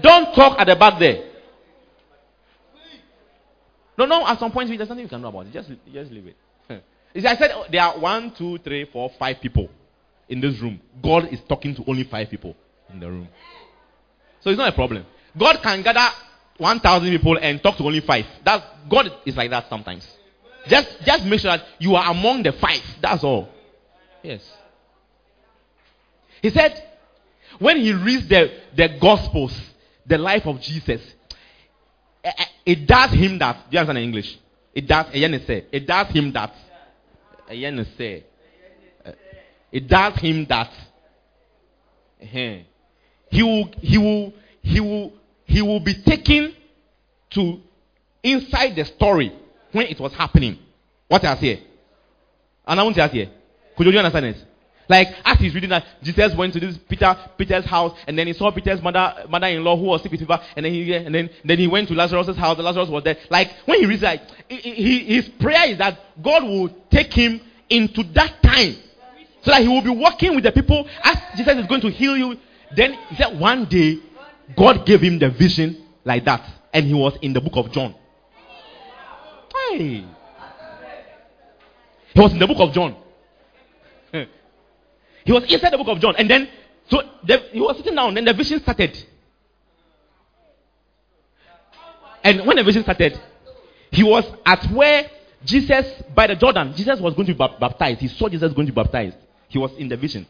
don't talk at the back there. No, no. At some point, there's nothing you can do about it. Just, just leave it. See, I said oh, there are one, two, three, four, five people in this room. God is talking to only five people in the room. So it's not a problem. God can gather 1,000 people and talk to only five. That God is like that sometimes. Just, just make sure that you are among the five. That's all. Yes. He said, when he reads the, the Gospels, the life of Jesus, eh, eh, it does him that. Do you understand English? It does. It does him that. Eh, it does him that. He will, he will, he will he will be taken to inside the story when it was happening. What I say? And I want to here. Could you understand it? Like as he's reading that Jesus went to this Peter Peter's house and then he saw Peter's mother mother-in-law who was sick with fever and then he and then then he went to Lazarus' house. Lazarus was there. Like when he reads like he, his prayer is that God will take him into that time so that he will be working with the people as Jesus is going to heal you. Then he said one day God gave him the vision like that and he was in the book of John. Hey. He was in the book of John. He was inside the book of John. And then, so the, he was sitting down, and the vision started. And when the vision started, he was at where Jesus, by the Jordan, Jesus was going to be baptized. He saw Jesus going to be baptized. He was in the vision.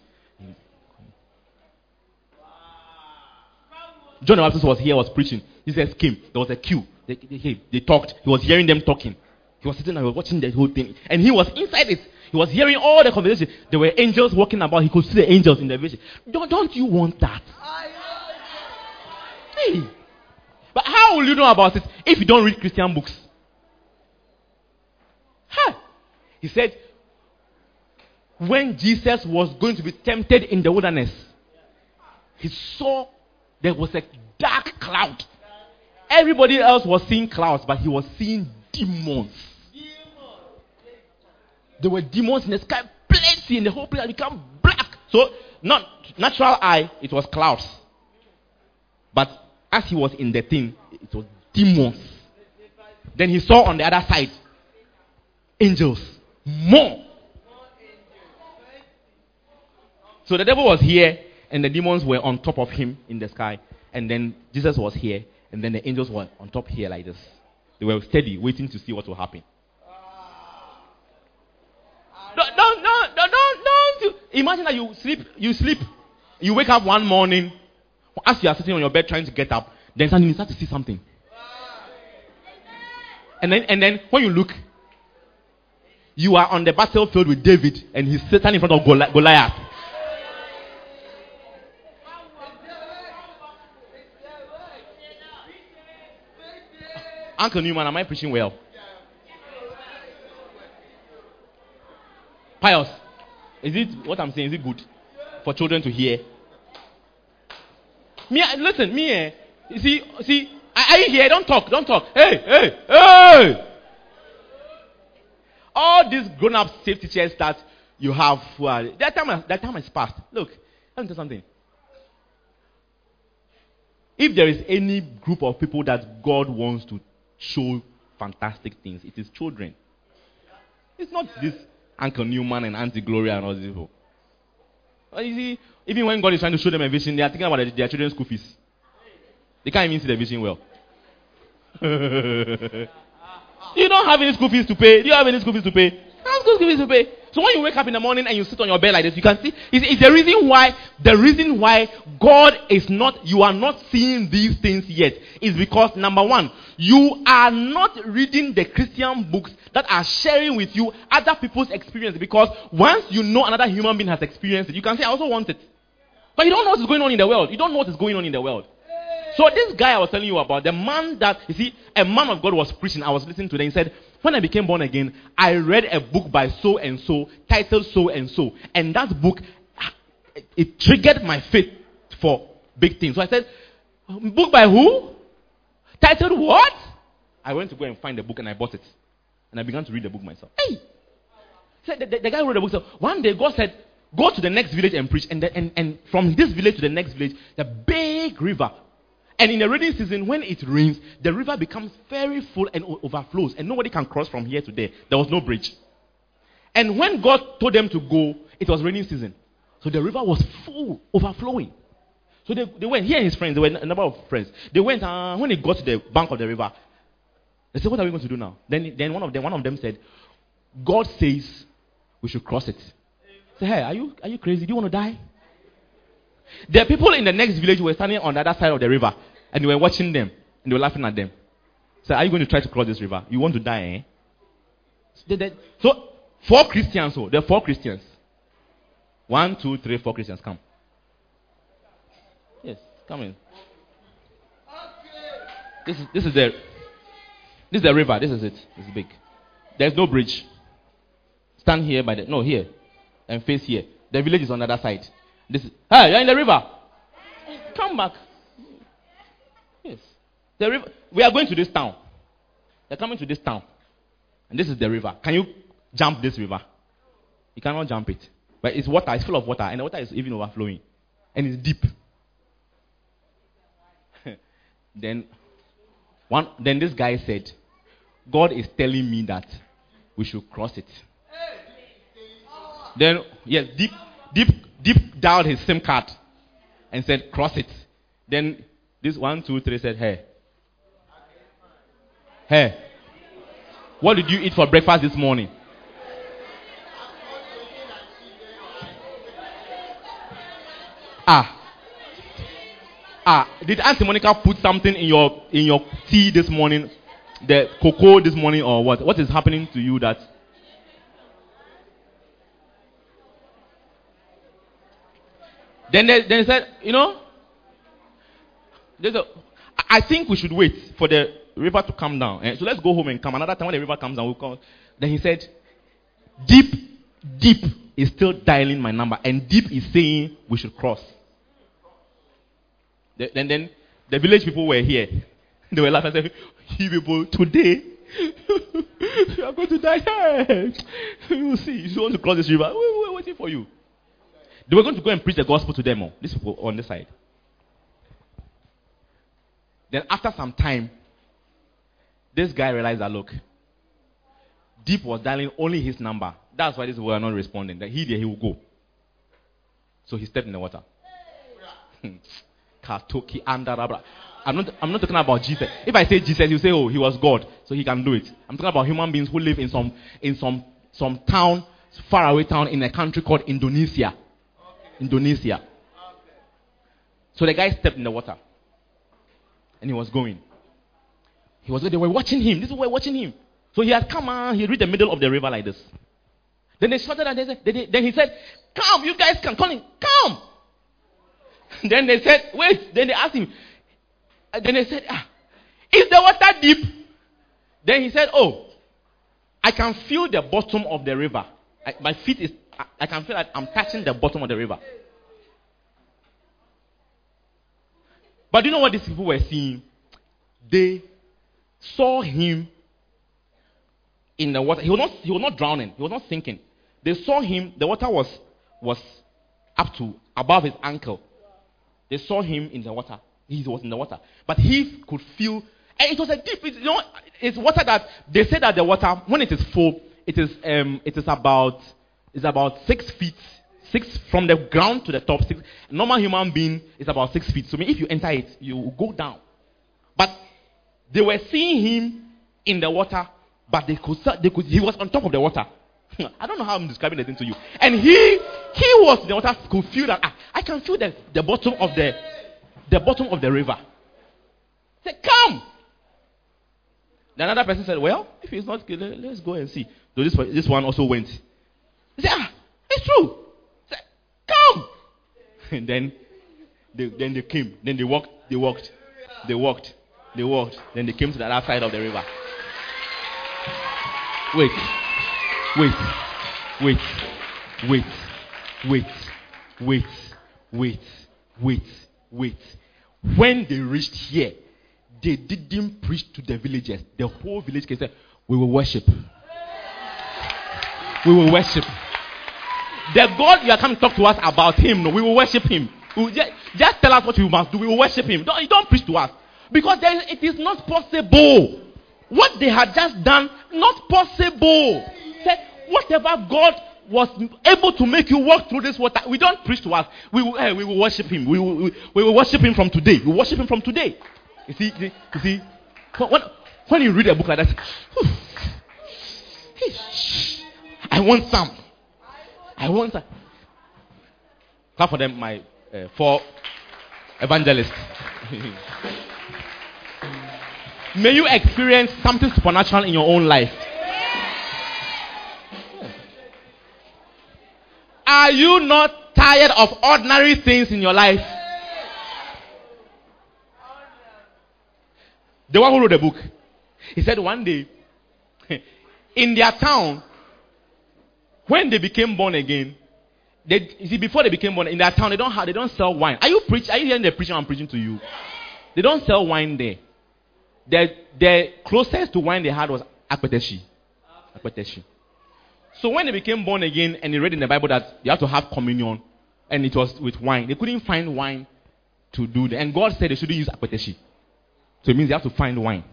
John the Baptist was here, was preaching. Jesus came. There was a queue. They, they, they talked. He was hearing them talking. He was sitting there, he was watching the whole thing. And he was inside it. He was hearing all the conversation. There were angels walking about. He could see the angels in the vision. Don't, don't you want that? Hey. But how will you know about it if you don't read Christian books? Huh. He said, when Jesus was going to be tempted in the wilderness, he saw there was a dark cloud. Everybody else was seeing clouds, but he was seeing demons. There were demons in the sky, plenty, and the whole place become black. So, not natural eye, it was clouds. But as he was in the thing, it was demons. Then he saw on the other side angels. More. So the devil was here, and the demons were on top of him in the sky. And then Jesus was here, and then the angels were on top here like this. They were steady, waiting to see what will happen. Don't, don't, don't, don't, don't. Imagine that you sleep, you sleep, you wake up one morning, as you are sitting on your bed trying to get up, then suddenly you start to see something. And then, and then when you look, you are on the battlefield with David, and he's sitting in front of Goliath. Uncle Newman, am I preaching well? Pious. Is it what I'm saying? Is it good for children to hear? Me, listen, me, eh, see, see, are you here? Don't talk, don't talk. Hey, hey, hey! All these grown-up safety chairs that you have, well, that time, that time has passed. Look, let me tell something. If there is any group of people that God wants to show fantastic things, it is children. It's not this Uncle Newman and Auntie Gloria and all these people. Uh, you see, even when God is trying to show them a vision, they are thinking about their, their children's school fees. They can't even see the vision well. you don't have any school fees to pay. Do you have any school fees to pay? To pay? So when you wake up in the morning and you sit on your bed like this, you can see it's, it's the reason why the reason why God is not you are not seeing these things yet is because number one, you are not reading the Christian books that are sharing with you other people's experience. Because once you know another human being has experienced it, you can say, I also want it. But you don't know what is going on in the world. You don't know what is going on in the world. So this guy I was telling you about, the man that you see, a man of God was preaching. I was listening to them. He said, When I became born again, I read a book by so and so, titled so and so. And that book it triggered my faith for big things. So I said, um, Book by who? Titled what? I went to go and find the book and I bought it. And I began to read the book myself. Hey! So the, the, the guy wrote the book. So one day God said, Go to the next village and preach. And, the, and, and from this village to the next village, the big river. And in the rainy season, when it rains, the river becomes very full and overflows. And nobody can cross from here to there. There was no bridge. And when God told them to go, it was raining season. So the river was full, overflowing. So they, they went, he and his friends, there were a number of friends. They went, uh, when they got to the bank of the river, they said, What are we going to do now? Then, then one, of them, one of them said, God says we should cross it. Say, Hey, are you, are you crazy? Do you want to die? The people in the next village who were standing on the other side of the river and they were watching them and they were laughing at them. So, are you going to try to cross this river? You want to die, eh? So, they, they, so four Christians, so there are four Christians. One, two, three, four Christians come. Yes, come in. This is this is the this is the river. This is it. It's big. There's no bridge. Stand here by the no here, and face here. The village is on the other side. This is hey, you're in the river. Come back. Yes, the river. We are going to this town. They're coming to this town, and this is the river. Can you jump this river? You cannot jump it, but it's water. It's full of water, and the water is even overflowing, and it's deep. then one. Then this guy said, "God is telling me that we should cross it." Then, yes, deep, deep, deep down his SIM card and said, cross it. Then this one, two, three said, hey. Hey. What did you eat for breakfast this morning? Ah. Ah, did Auntie Monica put something in your in your tea this morning? The cocoa this morning or what? What is happening to you that Then they, then they said, you know, I think we should wait for the river to come down. Eh, so let's go home and come. Another time when the river comes down, we'll come. Then he said, Deep, deep is still dialing my number. And deep is saying we should cross. The, then, then the village people were here. They were laughing and said, You people, today, you are going to die. you will see. You want to cross this river. We're waiting for you. They were going to go and preach the gospel to them, all, oh, these people on this side. Then, after some time, this guy realized that look, Deep was dialing only his number. That's why these people are not responding. That he there, he will go. So he stepped in the water. Hmm. Katoki Andarabra. I'm not, I'm not talking about Jesus. If I say Jesus, you say, oh, he was God, so he can do it. I'm talking about human beings who live in some, in some, some town, far away town in a country called Indonesia. Indonesia. So the guy stepped in the water. And he was going. He was they were watching him. This is why watching him. So he had come on, he reached the middle of the river like this. Then they shouted and they said, they, then he said, Come, you guys can call him, come. then they said, Wait. Then they asked him. Then they said, ah, Is the water deep? Then he said, Oh, I can feel the bottom of the river. I, my feet is I, can feel like I'm touching the bottom of the river. But do you know what these people were seeing? They saw him in the water. He was not, he was not drowning, he was not sinking. They saw him, the water was, was up to above his ankle. They saw him in the water. He was in the water. But he could feel, and it was a deep, you know, it's water that they say that the water, when it is full, it is, um, it is about is about six feet, six from the ground to the top. Six, normal human being is about six feet. So if you enter it, you go down. But they were seeing him in the water, but they could, they could he was on top of the water. I don't know how I'm describing the thing to you. And he he was in the water could feel that ah, I can feel the, the bottom of the the bottom of the river. Say, come. The another person said, Well, if he's not let's go and see. So this, this one also went. He said, Ah, it's true. Said, Come. And then they, then they came. Then they walked, they walked, they walked, they walked. Then they came to the other side of the river. Wait, wait, wait, wait, wait, wait, wait, wait, wait. When they reached here, they didn't preach to the villagers. The whole village said, We will worship. We will worship. The God you are coming to talk to us about Him, no, we will worship Him. Will just, just, tell us what we must do. We will worship Him. Don't, don't preach to us. Because it is not possible. What they had just done, not possible. Say, whatever God was able to make you walk through this water, we don't preach to us. We will, hey, we will worship Him. We will, we, we will worship Him from today. We worship Him from today. You see, you see, when, when you read a book like that, I want some. I want some. Clap for them, my uh, four evangelists. May you experience something supernatural in your own life. Are you not tired of ordinary things in your life? the one who wrote the book, he said one day, in their town, when they became born again, they, you see, before they became born in their town, they don't have, they don't sell wine. Are you preach? Are you hearing the preaching I'm preaching to you? They don't sell wine there. The, closest to wine they had was akpeteshi. Akpeteshi. So when they became born again and they read in the Bible that you have to have communion and it was with wine, they couldn't find wine to do that. And God said they shouldn't use akpeteshi. So it means they have to find wine.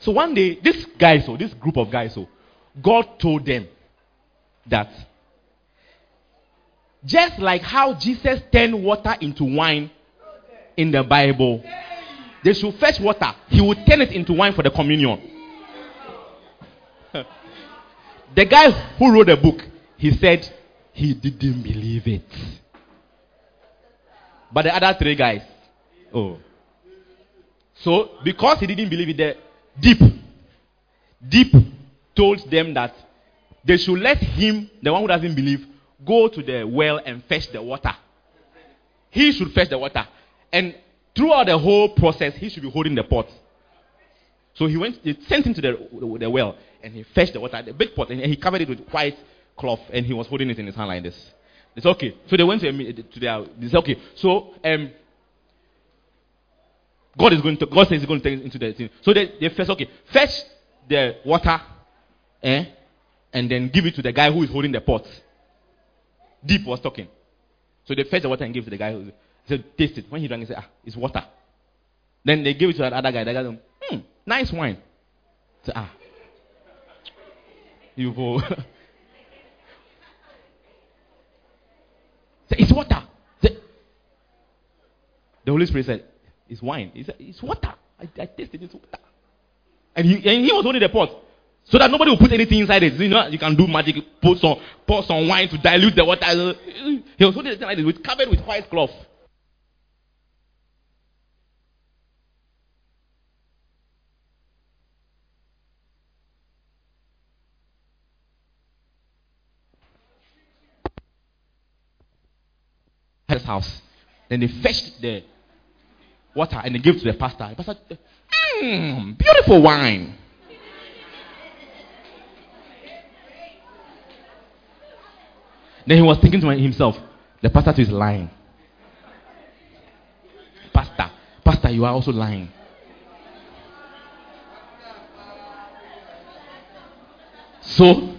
So one day, this guy, so oh, this group of guys, so God told them that just like how Jesus turned water into wine in the Bible, they should fetch water. He would turn it into wine for the communion. the guy who wrote the book, he said he didn't believe it. But the other three guys, oh. So, because he didn't believe it, the deep, deep told them that they should let him, the one who doesn't believe, go to the well and fetch the water. He should fetch the water. And throughout the whole process, he should be holding the pot. So he went, they sent him to the, the well and he fetched the water, the big pot, and he covered it with white cloth and he was holding it in his hand like this. It's okay. So they went to, to their, they said, okay, so um, God is going to, God says he's going to take into the thing. So they, they first, okay, fetch the water, eh, and then give it to the guy who is holding the pot. Deep was talking. So they fetched the water and gave it to the guy who said, taste it. When he drank, he said, ah, it's water. Then they gave it to that other guy. The guy said, hmm, nice wine. He Said, ah. You go. said, it's water. Said, the Holy Spirit said, it's wine. He said, it's water. I, I tasted it's water. And he, and he was holding the pot. So that nobody will put anything inside it. You know, you can do magic, put some, pour some wine to dilute the water. He was holding it like this, with, covered with white cloth. House. Then they fetched the water and they gave to the pastor. The pastor, mmm, beautiful wine. Then he was thinking to himself, the pastor is lying. Pastor, pastor, you are also lying. So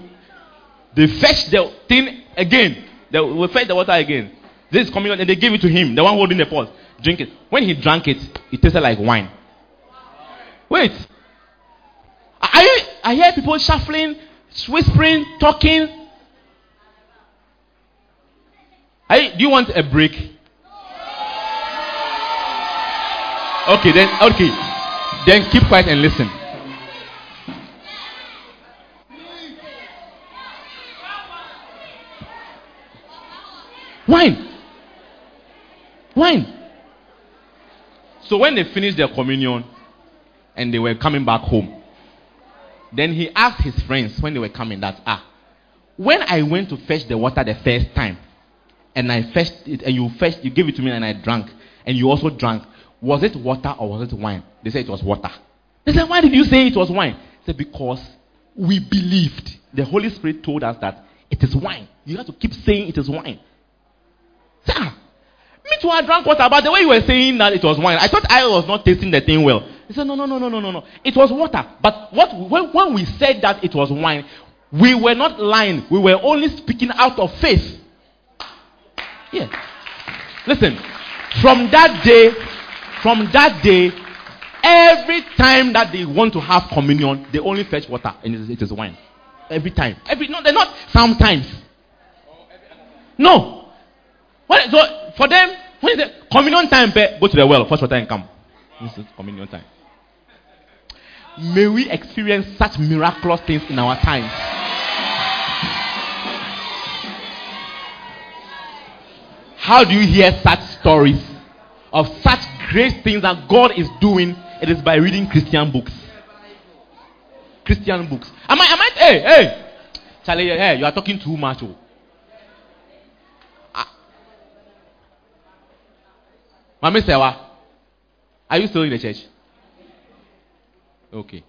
they fetched the thing again. They will fetch the water again. This is communion, and they gave it to him, the one holding the pot. Drink it. When he drank it, it tasted like wine. Wait. I, I hear people shuffling, whispering, talking. I, do you want a break? Okay, then okay. Then keep quiet and listen. Wine. Wine. So when they finished their communion and they were coming back home, then he asked his friends when they were coming that, ah, when I went to fetch the water the first time, and I fetched it, and you fetched, you gave it to me, and I drank, and you also drank. Was it water or was it wine? They said it was water. They said, Why did you say it was wine? They said, Because we believed. The Holy Spirit told us that it is wine. You have to keep saying it is wine. Sir, me too, I drank water, but the way you were saying that it was wine, I thought I was not tasting the thing well. He said, No, no, no, no, no, no, no. It was water. But what when, when we said that it was wine, we were not lying. We were only speaking out of faith. Yeah. Listen, from that day, from that day, every time that they want to have communion, they only fetch water and it is, it is wine. Every time. Every no, they're not sometimes. No. What, so for them, when is the communion time? Go to the well, fetch water and come. This is communion time. May we experience such miraculous things in our times. How do you hear such stories of such great things that God is doing? It is by reading Christian books. Christian books. Am I, am I, hey, hey, Charlie, hey, you are talking too much. Oh. Ah. Mami Sewa, are you still in the church? Okay.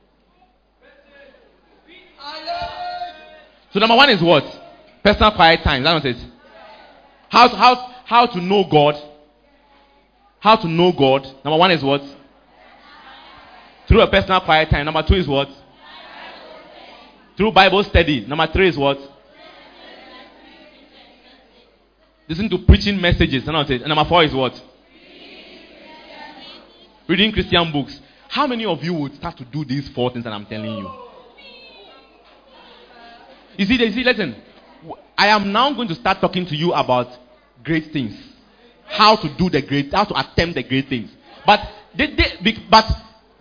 So number one is what? Personal quiet time. That's what it. How how how to know God? How to know God? Number one is what? Through a personal quiet time. Number two is what? Through Bible study. Number three is what? Listen to preaching messages. And number four is what? Reading Christian books. How many of you would start to do these four things that I'm telling you? You see, you see, listen. I am now going to start talking to you about great things. How to do the great, how to attempt the great things. But they, they, but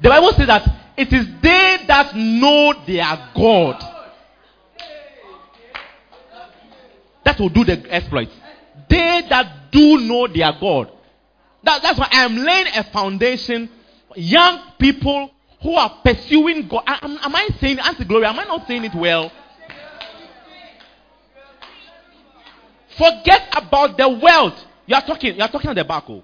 the Bible says that it is they that know their God that will do the exploits. They that do know their God. That, that's why I am laying a foundation. Young people who are pursuing God. Am, am I saying, Auntie Gloria, am I not saying it well? Forget about the wealth. You are talking, you are talking at the back. Oh.